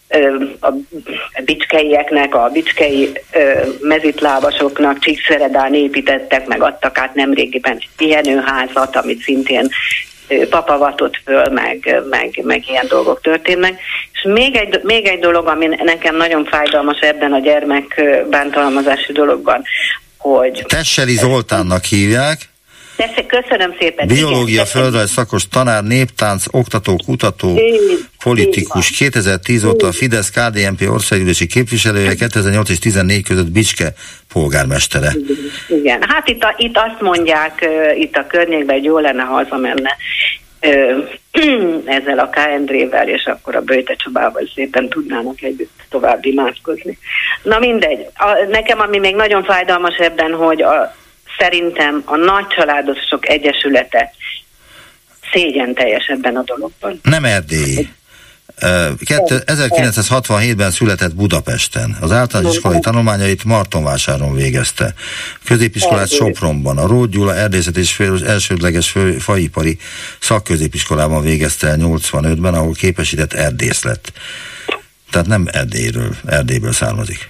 ö, a bicskeieknek, a bicskei mezitlábasoknak Csíkszeredán építettek, meg adtak át nemrégiben egy pihenőházat, amit szintén papavatott föl, meg, meg, meg ilyen dolgok történnek. És még egy, még egy dolog, ami nekem nagyon fájdalmas ebben a gyermek bántalmazási dologban, hogy...
Tesseli Zoltánnak hívják.
Persze, köszönöm szépen.
Biológia, földrajz szakos tanár, néptánc, oktató, kutató, én, politikus. 2010 óta a Fidesz KDNP országgyűlési képviselője, 2008 és 2014 között Bicske polgármestere.
Igen, hát itt, a, itt azt mondják itt a környékben, hogy jó lenne, ha hazamenne ezzel a KND-vel, és akkor a Böjte Csabával szépen tudnának együtt tovább imádkozni. Na mindegy. A, nekem ami még nagyon fájdalmas ebben, hogy a szerintem a nagy családosok egyesülete szégyen teljes ebben a dologban.
Nem Erdély. 1967-ben született Budapesten. Az általános iskolai tanulmányait Martonvásáron végezte. Középiskolát Sopronban. A Ród Gyula erdészet és elsődleges faipari szakközépiskolában végezte el 85-ben, ahol képesített erdész lett. Tehát nem Erdélyről, Erdélyből származik.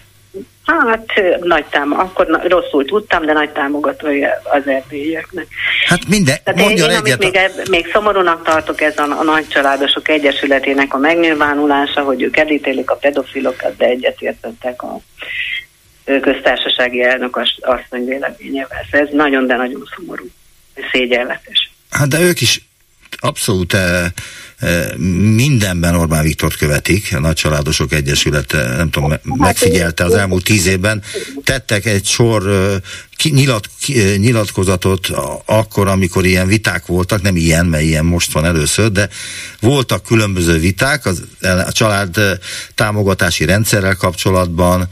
Hát nagy tám, akkor na, rosszul tudtam, de nagy támogatója az erdélyeknek.
Hát minden,
Tehát mondjon én, én, egyet. Még, még szomorúnak tartok ez a, a nagy családosok egyesületének a megnyilvánulása, hogy ők elítélik a pedofilokat, de egyetértettek a köztársasági elnök asszony véleményével. Ez nagyon, de nagyon szomorú. Szégyenletes.
Hát de ők is abszolút mindenben Orbán Viktort követik, a Nagycsaládosok Egyesülete, nem tudom, megfigyelte az elmúlt tíz évben, tettek egy sor nyilat, nyilatkozatot akkor, amikor ilyen viták voltak, nem ilyen, mert ilyen most van először, de voltak különböző viták az, a család támogatási rendszerrel kapcsolatban,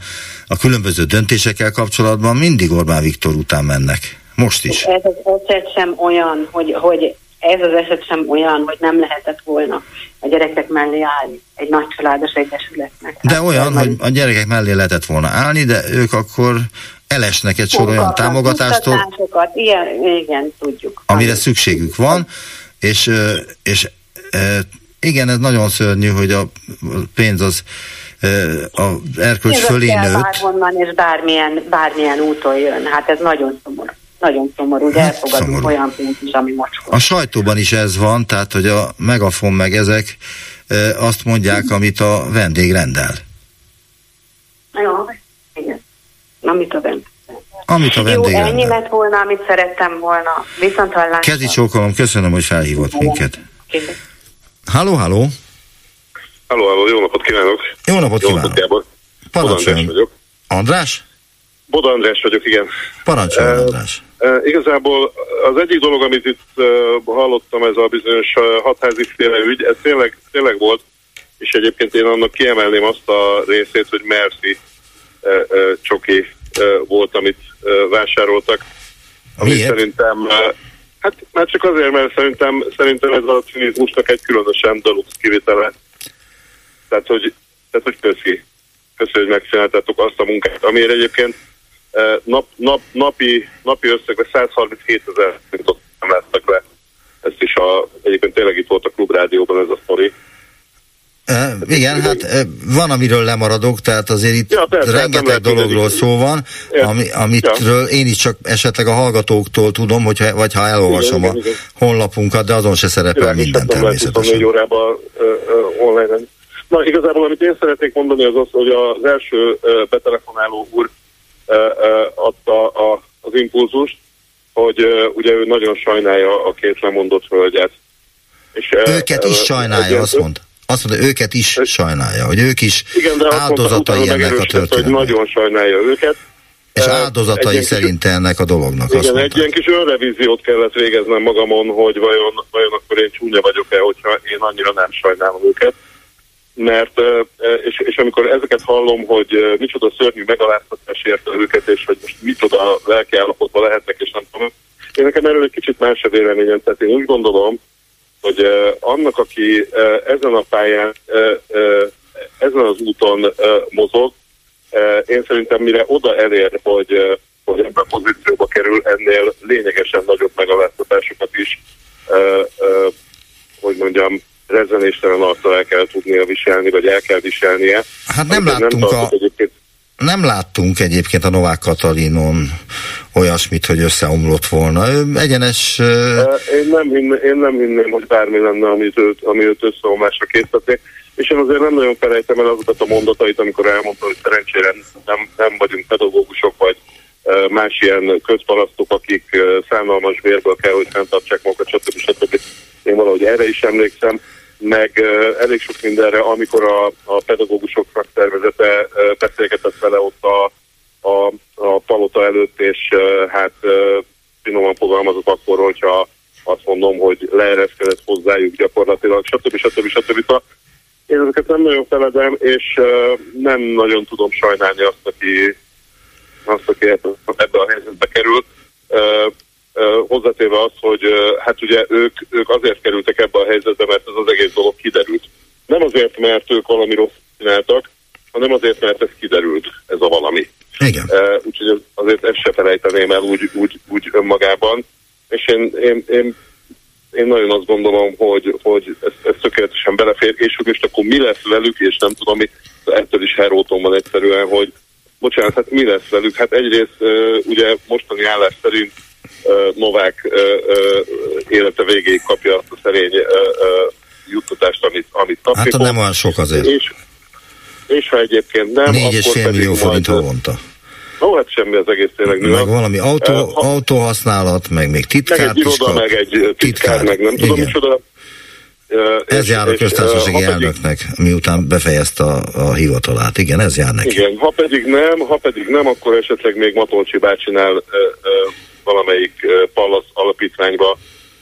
a különböző döntésekkel kapcsolatban mindig Orbán Viktor után mennek. Most is.
Ez az sem olyan, hogy, hogy ez az eset sem olyan, hogy nem lehetett volna a gyerekek mellé állni egy nagy családos egyesületnek.
De hát, olyan, hogy a gyerekek mellé lehetett volna állni, de ők akkor elesnek egy sor olyan támogatástól,
ilyen, igen, tudjuk.
Amire szükségük van, és, és igen, ez nagyon szörnyű, hogy a pénz az a erkölcs fölé nőtt.
Bárhonnan és bármilyen, bármilyen úton jön. Hát ez nagyon szomorú nagyon szomorú, de hát elfogadunk szomorú. olyan pénzt is, ami mocskos.
A sajtóban is ez van, tehát hogy a megafon meg ezek e, azt mondják, amit a vendég rendel.
Jó, igen. Amit a vendég
Amit a
Jó,
vendég
ennyi lett volna, amit szerettem volna. Viszont hallásra.
Kezi csókolom, köszönöm, hogy felhívott minket. Halló, halló.
Halló, halló, jó napot kívánok!
Jó napot
jó
kívánok!
Napot, Gábor.
Parancsoljon.
András vagyok.
András?
Bod András vagyok, igen.
Parancsoljon,
Eh,
András.
Eh, igazából az egyik dolog, amit itt eh, hallottam, ez a bizonyos uh, hatházi féle ügy, ez tényleg, tényleg volt, és egyébként én annak kiemelném azt a részét, hogy Merci uh, uh, csoki uh, volt, amit uh, vásároltak. Ami
Miért?
szerintem, uh, hát már csak azért, mert szerintem, szerintem ez a cinizmusnak egy különösen deluxe kivitele. Tehát, hogy, tehát, hogy köszi. Köszi, hogy megcsináltátok azt a munkát, amiért egyébként nap, nap, napi, napi összegben 137 ezer forintot nem láttak le. Ezt is a, egyébként tényleg itt volt a klubrádióban ez a sztori.
E, igen, hát e, van, amiről lemaradok, tehát azért itt
Ja, persze, hát
rengeteg dologról szó van,
Ja.
ami, amitről én is csak esetleg a hallgatóktól tudom, hogyha, vagy ha elolvasom
Igen,
a
igen, igen.
honlapunkat, de azon se szerepel
Világos,
minden
lehet 24
természetesen.
órában uh, uh, online. Na, igazából amit én szeretnék mondani az az, hogy az első uh, betelefonáló úr uh, uh, adta a, az impulzust, hogy ugye ő nagyon sajnálja a két lemondott hölgyet. És,
Őket is sajnálja, azt mondta. Azt mondta, őket is sajnálja, hogy ők is
Igen, de mondta,
áldozatai
utána
ennek a
hogy
történetnek.
nagyon sajnálja őket.
És
Uh, egy
áldozatai
ilyen kis-
szerint ennek a dolognak,
Igen,
mondta.
egy ilyen kis önrevíziót kellett végeznem magamon, hogy vajon, vajon akkor én csúnya vagyok-e, hogyha én annyira nem sajnálom őket. Mert, és, és amikor ezeket hallom, hogy micsoda szörnyű megaláztatás érte őket, és hogy most micsoda lelki állapotban lehetnek, és nem tudom, én nekem erről egy kicsit más a véleményem, tehát én úgy gondolom, hogy annak, aki ezen a pályán, ezen az úton mozog, én szerintem mire oda elér, hogy, hogy ebben a pozícióba kerül, ennél lényegesen nagyobb megaláztatásokat is, hogy mondjam, rezzenéstelen arccal el kell tudnia viselni, vagy el kell viselnie.
Hát nem
én
láttunk a-
tartok egyébként
Nem láttunk egyébként a Novák Katalinon olyasmit, hogy összeomlott volna. Ő egyenes...
Én nem, hinném, én nem hinném, hogy bármi lenne, amit őt, ami őt összeomlásra készítették. És én azért nem nagyon felejtem el azokat a mondatait, amikor elmondta, hogy szerencsére nem, nem vagyunk pedagógusok, vagy más ilyen közparasztok, akik szánalmas vérből kell, hogy fenntartsák magukat, stb. stb. Én valahogy erre is emlékszem, meg elég sok mindenre, amikor a, a pedagógusok szakszervezete beszélgetett vele ott a, a, a palota előtt, és hát finoman fogalmazott akkor, hogyha azt mondom, hogy leereszkedett hozzájuk gyakorlatilag, stb. stb. stb. Szóval én ezeket nem nagyon feledem, és nem nagyon tudom sajnálni azt, aki, azt, aki ebbe a helyzetbe került. Hozzátéve azt, hogy hát ugye ők, ők azért kerültek ebbe a helyzetbe, mert ez az egész dolog kiderült. Nem azért, mert ők valami rossz csináltak, hanem azért, mert ez kiderült, ez a valami.
Igen.
Úgyhogy az- azért ezt se felejteném el úgy, úgy, úgy önmagában. És én, én, én, én nagyon azt gondolom, hogy, hogy ez, ez tökéletesen belefér, és hogy most akkor mi lesz velük, és nem tudom, mi, ettől is heróton van egyszerűen, hogy bocsánat, hát mi lesz velük? Hát egyrészt ugye mostani állás szerint Novák uh, uh, élete végéig kapja azt a szerény uh, uh, juttatást, amit, amit kapni
Hát nem olyan sok azért.
És, és ha egyébként nem,
Négy és fél millió forint havonta.
Ó, hát semmi az egész tényleg.
Meg valami autó, autóhasználat, meg még
meg
titkár
egy iroda, meg egy titkár, meg nem tudom
Igen.
micsoda. Ö,
Ez
és-
jár a köztársasági
ö, ha pedig-
elnöknek, miután befejezte a, a hivatalát. Igen, ez jár neki.
Igen, ha pedig nem, ha pedig nem, akkor esetleg még Matolcsi bácsinál ö, ö, valamelyik Pallas alapítványba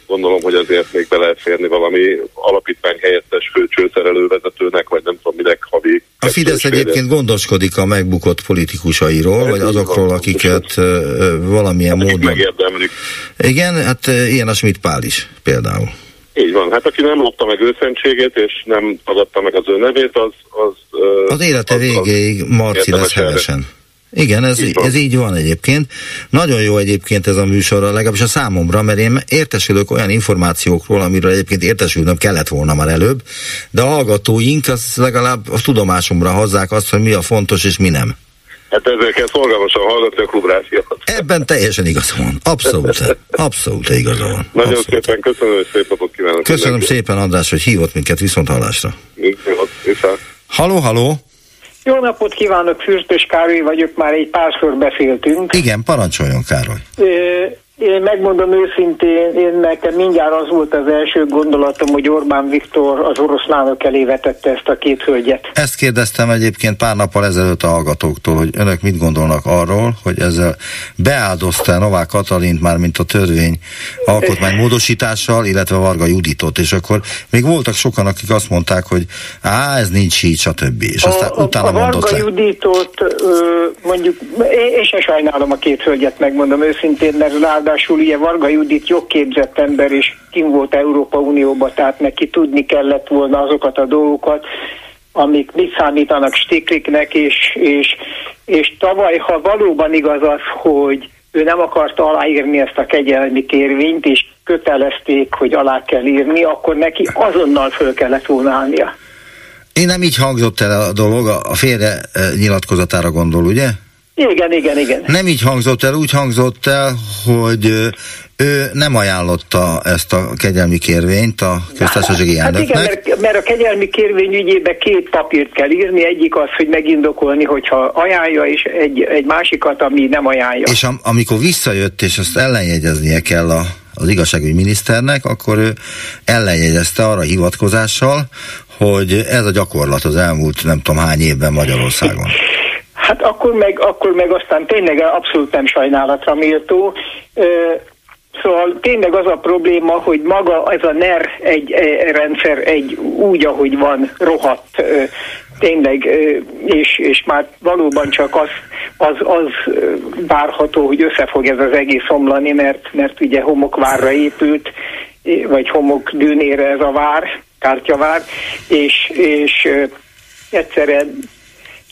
gondolom, hogy azért még be lehet férni valami alapítvány helyettes főcsőszerelő vezetőnek, vagy nem tudom minek havi.
A Fidesz egyébként gondoskodik a megbukott politikusairól, vagy azokról, akiket ö, valamilyen módon...
Megérdemlik.
Igen, hát ilyen a Schmidt Pál is például.
Így van. Hát aki nem lopta meg őszentségét, és nem tagadta meg az ő nevét, az... Az,
Az élete végéig Marci lesz hevesen. Igen, ez így, ez így van egyébként. Nagyon jó egyébként ez a műsor, legalábbis a számomra, mert én értesülök olyan információkról, amiről egyébként értesülnöm kellett volna már előbb, de a hallgatóink az legalább a tudomásomra hozzák azt, hogy mi a fontos és mi nem.
Hát ezzel kell szorgalmasan hallgatni a klubrációt.
Ebben teljesen igaza van. Abszolút. Abszolút igaza van.
Nagyon szépen köszönöm, és szép napot kívánok.
Köszönöm szépen, András, hogy hívott minket viszont hallásra.
szépen.
Haló, haló!
Jó napot kívánok, Fürstös Károly vagyok, már egy párszor beszéltünk.
Igen, parancsoljon Károly.
Én megmondom őszintén, én nekem mindjárt az volt az első gondolatom, hogy Orbán Viktor az oroszlánok elé vetette ezt a két hölgyet.
Ezt kérdeztem egyébként pár nappal ezelőtt a hallgatóktól, hogy önök mit gondolnak arról, hogy ezzel beáldozta Novák Katalint már, mint a törvény alkotmány módosítással, illetve Varga Juditot, és akkor még voltak sokan, akik azt mondták, hogy á, ez nincs így, stb. És aztán
a,
utána
a
mondott
Varga
le.
Juditot mondjuk, én, én se sajnálom a két hölgyet, megmondom őszintén, mert ráadásul ugye Varga Judit jogképzett ember, és kim volt Európa Unióba, tehát neki tudni kellett volna azokat a dolgokat, amik mit számítanak stikliknek, és, és, és tavaly, ha valóban igaz az, hogy ő nem akarta aláírni ezt a kegyelmi kérvényt, és kötelezték, hogy alá kell írni, akkor neki azonnal föl kellett volna állnia.
Én nem így hangzott el a dolog, a félre eh, nyilatkozatára gondol, ugye?
Igen, igen, igen.
Nem így hangzott el, úgy hangzott el, hogy ő nem ajánlotta ezt a kegyelmi kérvényt a köztársasági
Hát igen,
elnöknek.
mert, mert a kegyelmi kérvény ügyébe két papírt kell írni, egyik az, hogy megindokolni, hogyha ajánlja, és egy, egy másikat, ami nem ajánlja.
És am, amikor visszajött, és azt ellenjegyeznie kell a, az igazságügyi miniszternek, akkor ő ellenjegyezte arra hivatkozással, hogy ez a gyakorlat az elmúlt nem tudom hány évben Magyarországon.
Hát akkor meg, akkor meg aztán tényleg abszolút nem sajnálatra méltó. Szóval tényleg az a probléma, hogy maga ez a NER egy e, rendszer egy úgy, ahogy van, rohadt tényleg, és, és már valóban csak az, az, az várható, hogy össze fog ez az egész omlani, mert, mert ugye homokvárra épült, vagy homok dűnére ez a vár, kártyavár, és, és egyszerűen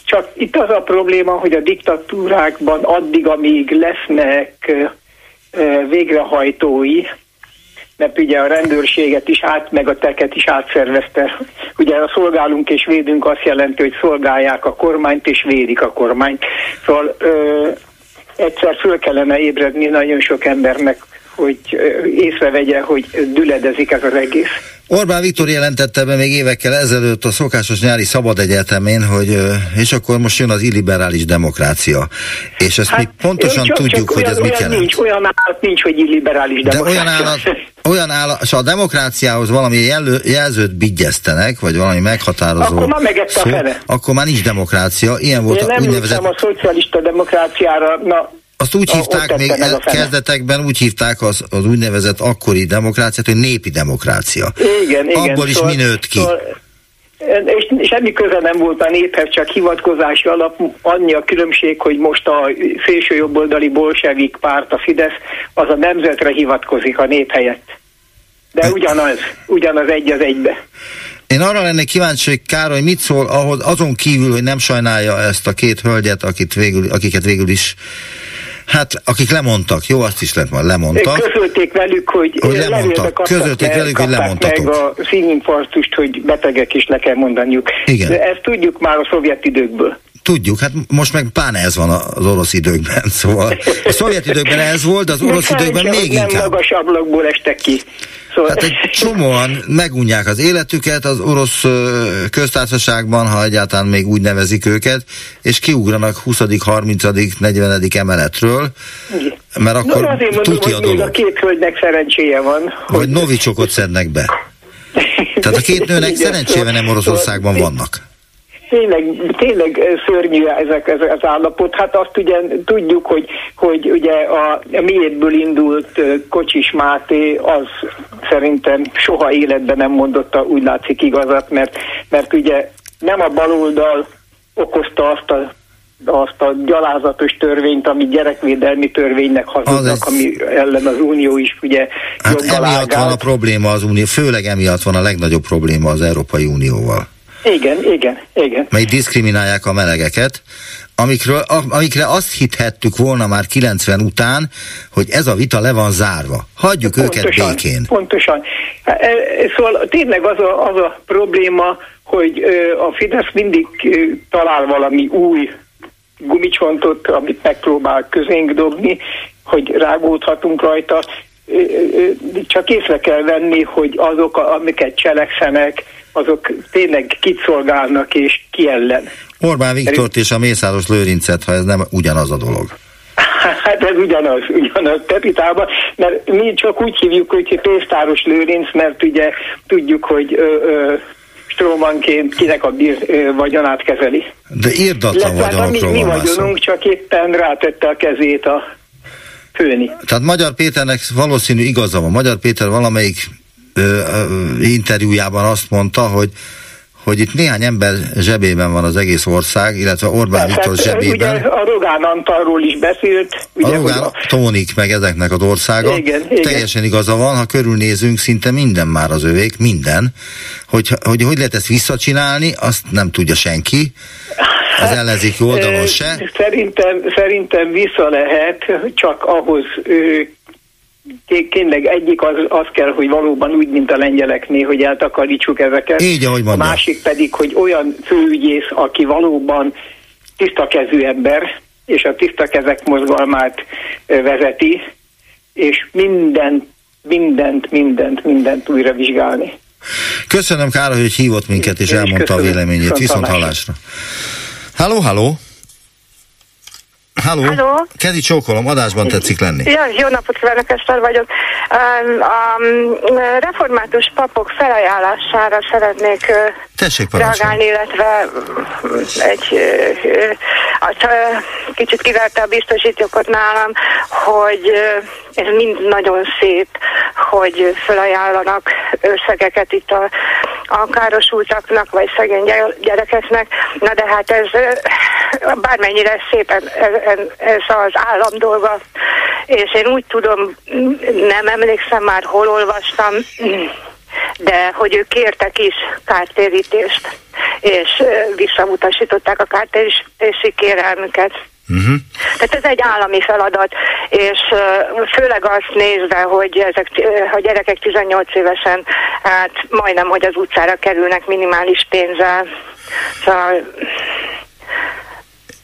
csak itt az a probléma, hogy a diktatúrákban addig, amíg lesznek végrehajtói, mert ugye a rendőrséget is át, meg a teket is átszervezte. Ugye a szolgálunk és védünk azt jelenti, hogy szolgálják a kormányt és védik a kormányt. Szóval ö, egyszer föl kellene ébredni nagyon sok embernek, hogy észrevegye, hogy düledezik ez az egész.
Orbán Viktor jelentette be még évekkel ezelőtt a szokásos nyári szabad egyetemén, hogy és akkor most jön az illiberális demokrácia. És ezt hát, mi pontosan
csak,
tudjuk,
csak
hogy
olyan,
ez mit jelent.
Nincs, olyan állat nincs, hogy illiberális
De
demokrácia.
olyan állat, olyan állat, és a demokráciához valami jelő, jelzőt bigyeztenek, vagy valami meghatározó
Akkor már megette a fene.
akkor már nincs demokrácia. Ilyen volt
Én
a
nem
úgynevezett
a szocialista demokráciára, na,
azt úgy
a-
hívták még el, kezdetekben, úgy hívták az, az úgynevezett akkori demokráciát, hogy népi demokrácia.
Igen, igen.
Abból is mi nőtt ki?
Szóval, és semmi köze nem volt a néphez, csak hivatkozási alap. Annyi a különbség, hogy most a szélső jobboldali bolsevik párt, a Fidesz, az a nemzetre hivatkozik a nép helyett. De ugyanaz, ugyanaz egy az egybe.
Én arra lennék kíváncsi, hogy Károly mit szól ahhoz, azon kívül, hogy nem sajnálja ezt a két hölgyet, akit végül, akiket végül is Hát, akik lemondtak, jó, azt is lehet majd lemondtak.
Közölték velük, hogy,
Hogy lemondtak. Közölték
meg-
velük, hogy lemondtatok.
meg a színinfarktust, hogy betegek is le kell mondaniuk.
Igen.
De ezt tudjuk már a szovjet időkből.
Tudjuk, hát most meg pláne ez van az orosz időkben, szóval a szovjet időkben ez volt, az orosz
De
időkben még
hogy Nem
inkább.
magas ablakból estek ki. Szóval
Hát egy csomóan megunják az életüket az orosz köztársaságban, ha egyáltalán még úgy nevezik őket, és kiugranak 20., 30., 40. emeletről, mert akkor
no, azért mondom,
tuti a
hogy még a
dolog.
két hölgynek szerencséje van.
Vagy novicsokot szednek be. Tehát a két nőnek
Igen,
szerencsére nem Oroszországban vannak.
Tényleg, tényleg szörnyű ezek, ez az állapot. Hát azt ugye tudjuk, hogy, hogy ugye a, miétből indult Kocsis Máté, az szerintem soha életben nem mondotta úgy látszik igazat, mert, mert ugye nem a baloldal okozta azt a azt a gyalázatos törvényt, ami gyerekvédelmi törvénynek hazudnak, ami ellen az Unió is ugye
Hát emiatt van a probléma az Unió, főleg emiatt van a legnagyobb probléma az Európai Unióval.
Igen, igen, igen.
Mely diszkriminálják a melegeket, amikről, amikre azt hithettük volna már 90 után, hogy ez a vita le van zárva. Hagyjuk őket békén.
Pontosan. E, e, Szóval tényleg az a, az a probléma, hogy a Fidesz mindig talál valami új gumicsontot, amit megpróbál közénk dobni, hogy rágódhatunk rajta, csak észre kell venni, hogy azok, amiket cselekszenek, azok tényleg kit szolgálnak és ki ellen.
Orbán Viktort és a Mészáros Lőrincet, ha ez nem ugyanaz a dolog.
Hát ez ugyanaz, ugyanaz Pepitában, mert mi csak úgy hívjuk, hogy pénztáros lőrinc, mert ugye tudjuk, hogy ö, ö, strómanként kinek a bír ö, vagyonát kezeli.
De írdatlan
Illetve, hát mi,
vagyonokról
mi
szó.
vagyonunk csak éppen rátette a kezét a főni.
Tehát Magyar Péternek valószínű igaza van. Magyar Péter valamelyik interjújában azt mondta, hogy hogy itt néhány ember zsebében van az egész ország, illetve Orbán Viktor
Persze,
zsebében.
Ugye a Rogán Antalról is beszélt. Ugye,
A Rogán
hogy
Tónik meg ezeknek az országa.
Igen, igen.
Teljesen igaza van, ha körülnézünk, szinte minden már az övék, minden. Hogy hogy, hogy lehet ezt visszacsinálni, azt nem tudja senki. Az ellenzéki oldalon se.
Szerintem, szerintem vissza lehet, csak ahhoz tényleg egyik az, az kell, hogy valóban úgy, mint a lengyeleknél, hogy eltakarítsuk ezeket.
Így, ahogy
a
mondja.
másik pedig, hogy olyan főügyész, aki valóban tiszta kezű ember, és a tiszta kezek mozgalmát vezeti, és mindent, mindent, mindent, mindent újra vizsgálni.
Köszönöm Károly, hogy hívott minket és
Én
elmondta a
köszönöm.
véleményét.
Viszont hallásra.
Halló, halló! Halló!
Halló.
Kedi csókolom, adásban tetszik lenni.
Ja, jó napot kívánok, Eszter vagyok. Um, A um, református papok felajánlására szeretnék
Tessék
reagálni, illetve mm, egy kicsit kiverte a biztosítókat nálam, hogy ez mind nagyon szép, hogy felajánlanak összegeket itt a, a károsultaknak, vagy szegény gy- gyerekeknek. Na de hát ez bármennyire szépen ez, ez az állam dolga, és én úgy tudom, nem emlékszem már, hol olvastam, de hogy ők kértek is kártérítést, és visszautasították a kártérítési kérelmüket.
Uh-huh.
Tehát ez egy állami feladat, és főleg azt nézve, hogy ezek a gyerekek 18 évesen, hát majdnem, hogy az utcára kerülnek minimális pénzzel. Szóval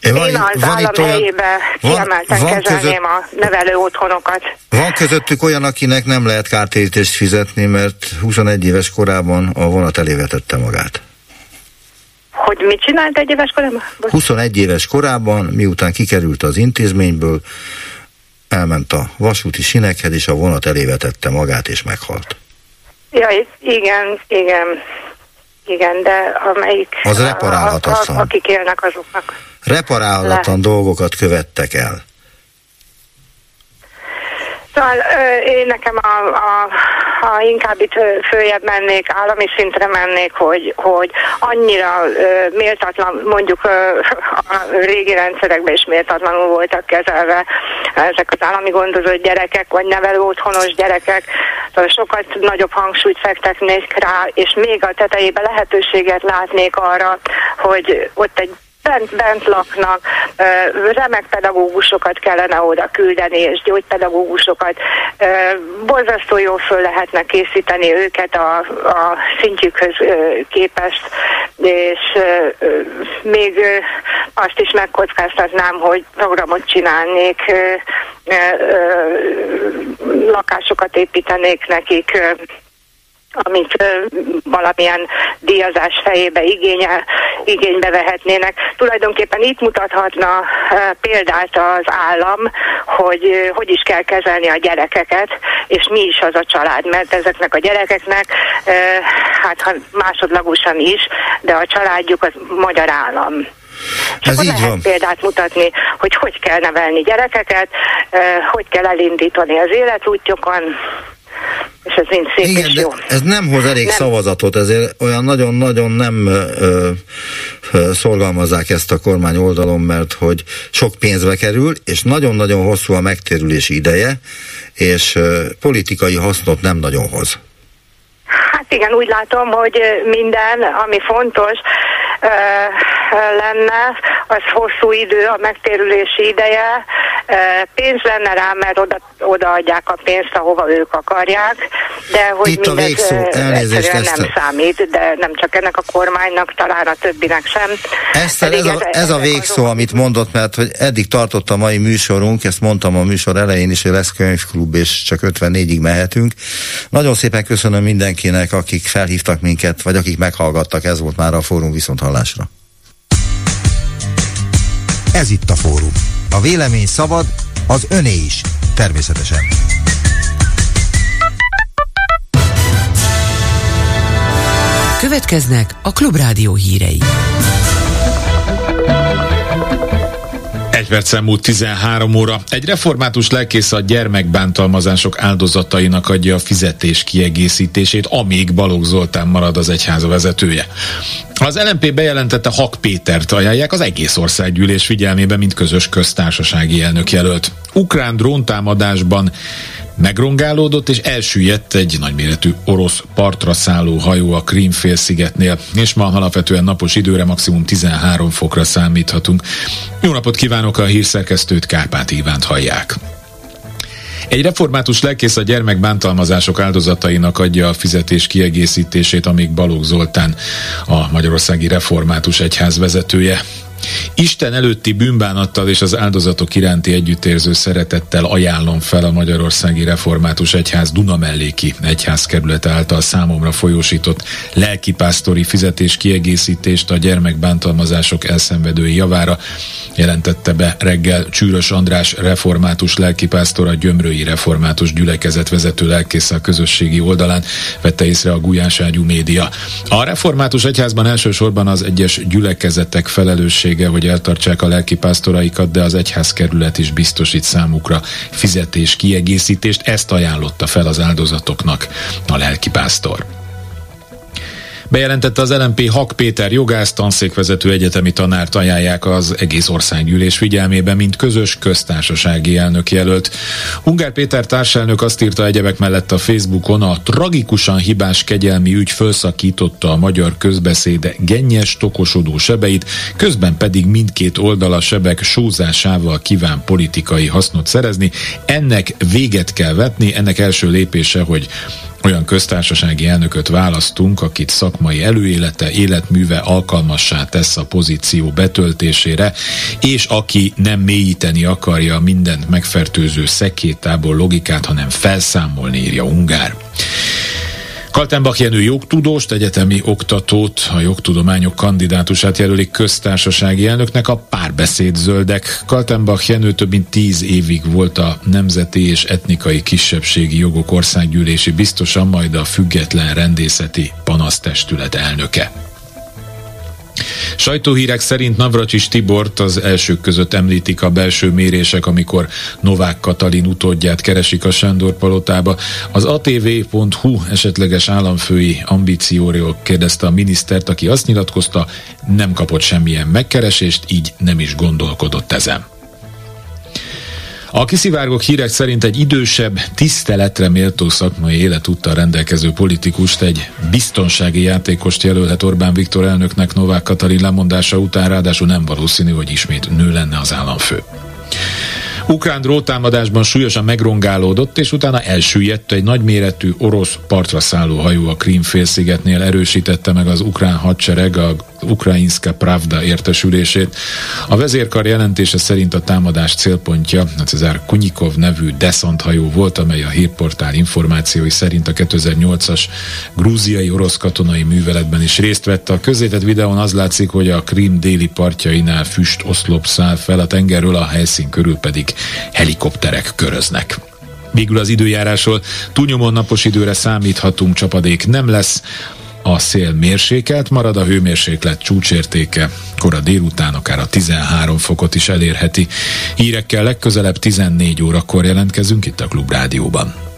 Van,
én az
van
állam
olyan,
helyébe
van-
kiemelten
van
kezelném a nevelő otthonokat.
van közöttük olyan, akinek nem lehet kártérítést fizetni, mert 21 éves korában a vonat elé vetette magát.
Hogy mit csinált egy éves korában? Bocs.
21 éves korában, miután kikerült az intézményből, elment a vasúti sinekhez, és a vonat elé vetette magát, és meghalt.
Ja, igen, igen, igen, de amelyik...
Az reparálhatatlan.
a- a- Akik élnek azoknak.
Reparálhatatlan dolgokat követtek el.
Szóval én nekem a, a, a inkább itt följebb mennék, állami szintre mennék, hogy, hogy annyira ö, méltatlan, mondjuk a régi rendszerekben is méltatlanul voltak kezelve ezek az állami gondozott gyerekek, vagy nevelő otthonos gyerekek, szóval sokat nagyobb hangsúlyt fektetnék rá, és még a tetejébe lehetőséget látnék arra, hogy ott egy bent, bent laknak, remek pedagógusokat kellene oda küldeni, és gyógypedagógusokat. Borzasztó jól föl lehetne készíteni őket a, a szintjükhöz képest, és még azt is megkockáztatnám, hogy programot csinálnék, lakásokat építenék nekik, amit valamilyen díjazás fejébe igényel, igénybe vehetnének. Tulajdonképpen itt mutathatna példát az állam, hogy hogy is kell kezelni a gyerekeket, és mi is az a család, mert ezeknek a gyerekeknek, hát ha másodlagosan is, de a családjuk az magyar állam.
Ez
Akkor
így
lehet
van.
példát mutatni, hogy hogy kell nevelni gyerekeket, hogy kell elindítani az életútjukon, és ez mind szép
Igen,
és jó.
ez nem hoz elég
Nem.
szavazatot, ezért olyan nagyon-nagyon nem ö, ö, szorgalmazzák ezt a kormány oldalon, mert hogy sok pénzbe kerül, és nagyon-nagyon hosszú a megtérülési ideje, és ö, politikai hasznot nem nagyon hoz.
Igen, úgy látom, hogy minden, ami fontos lenne, az hosszú idő, a megtérülési ideje, pénz lenne rá, mert oda, odaadják a pénzt, ahova ők akarják, de hogy
Itt a
mindez
végszó,
ö,
elnézést,
nem számít, de nem csak ennek a kormánynak, talán a többinek sem.
Eszter, ez a, ez a végszó, amit mondott, mert hogy eddig tartott a mai műsorunk, ezt mondtam a műsor elején is, hogy lesz könyvklub, és csak 54-ig mehetünk. Nagyon szépen köszönöm mindenkinek, akik felhívtak minket, vagy akik meghallgattak, ez volt már a fórum viszonthallásra.
Ez itt a fórum. A vélemény szabad, az öné is. Természetesen.
Következnek a Klubrádió hírei.
Perc múlt 13 óra. Egy református lelkész a gyermekbántalmazások áldozatainak adja a fizetés kiegészítését, amíg Balogh Zoltán marad az egyháza vezetője. Az LMP bejelentette Hak Pétert ajánlják az egész országgyűlés figyelmébe, mint közös köztársasági elnök jelölt. Ukrán dróntámadásban megrongálódott és elsüllyedt egy nagyméretű orosz partra szálló hajó a Krím félszigetnél, és ma alapvetően napos időre maximum 13 fokra számíthatunk. Jó napot kívánok a hírszerkesztőt, Kárpát Ivánt hallják. Egy református lelkész a gyermekbántalmazások áldozatainak adja a fizetés kiegészítését, amíg Balogh Zoltán a Magyarországi Református Egyház vezetője. Isten előtti bűnbánattal és az áldozatok iránti együttérző szeretettel ajánlom fel a Magyarországi Református Egyház Dunamelléki Egyházkerület által számomra folyósított lelkipásztori fizetés kiegészítést a gyermekbántalmazások elszenvedői javára, jelentette be reggel Csűrös András református lelkipásztor a Gyömrői Református Gyülekezet vezető lelkésze a közösségi oldalán, vette észre a Gulyáságyú média. A református egyházban elsősorban az egyes gyülekezetek felelősség kötelessége, hogy eltartsák a lelkipásztoraikat, de az egyházkerület is biztosít számukra fizetés kiegészítést. Ezt ajánlotta fel az áldozatoknak a lelkipásztor. Bejelentette az LMP Hak Péter jogász tanszékvezető egyetemi tanárt ajánlják az egész országgyűlés figyelmébe, mint közös köztársasági elnök jelölt. Ungár Péter társelnök azt írta egyebek mellett a Facebookon, a tragikusan hibás kegyelmi ügy felszakította a magyar közbeszéde gennyes, tokosodó sebeit, közben pedig mindkét oldal a sebek sózásával kíván politikai hasznot szerezni. Ennek véget kell vetni, ennek első lépése, hogy olyan köztársasági elnököt választunk, akit szakmai előélete, életműve alkalmassá tesz a pozíció betöltésére, és aki nem mélyíteni akarja mindent megfertőző szekétából logikát, hanem felszámolni írja Ungár. Kaltenbach Jenő jogtudóst, egyetemi oktatót, a jogtudományok kandidátusát jelölik köztársasági elnöknek a párbeszéd zöldek. Kaltenbach Jenő több mint tíz évig volt a Nemzeti és Etnikai Kisebbségi Jogok Országgyűlési biztosan, majd a Független Rendészeti Panasztestület elnöke. Sajtóhírek szerint Navracsis Tibort az elsők között említik a belső mérések, amikor Novák Katalin utódját keresik a Sándor palotába. Az atv.hu esetleges államfői ambícióról kérdezte a minisztert, aki azt nyilatkozta, nem kapott semmilyen megkeresést, így nem is gondolkodott ezen. A kiszivárgók hírek szerint egy idősebb, tiszteletre méltó szakmai életúttal rendelkező politikust, egy biztonsági játékost jelölhet Orbán Viktor elnöknek Novák Katalin lemondása után, ráadásul nem valószínű, hogy ismét nő lenne az államfő. Ukrán drótámadásban súlyosan megrongálódott, és utána elsüllyedt egy nagyméretű orosz partra szálló hajó a Krím félszigetnél erősítette meg az ukrán hadsereg a Ukrainska Pravda értesülését. A vezérkar jelentése szerint a támadás célpontja a Cezár Kunyikov nevű deszanthajó volt, amely a hírportál információi szerint a 2008-as grúziai orosz katonai műveletben is részt vett. A közétett videón az látszik, hogy a Krím déli partjainál füst oszlop száll fel a tengerről, a helyszín körül pedig helikopterek köröznek. Végül az időjárásról túlnyomó napos időre számíthatunk, csapadék nem lesz, a szél mérsékelt marad, a hőmérséklet csúcsértéke kora délután akár a 13 fokot is elérheti. Hírekkel legközelebb 14 órakor jelentkezünk itt a Klubrádióban.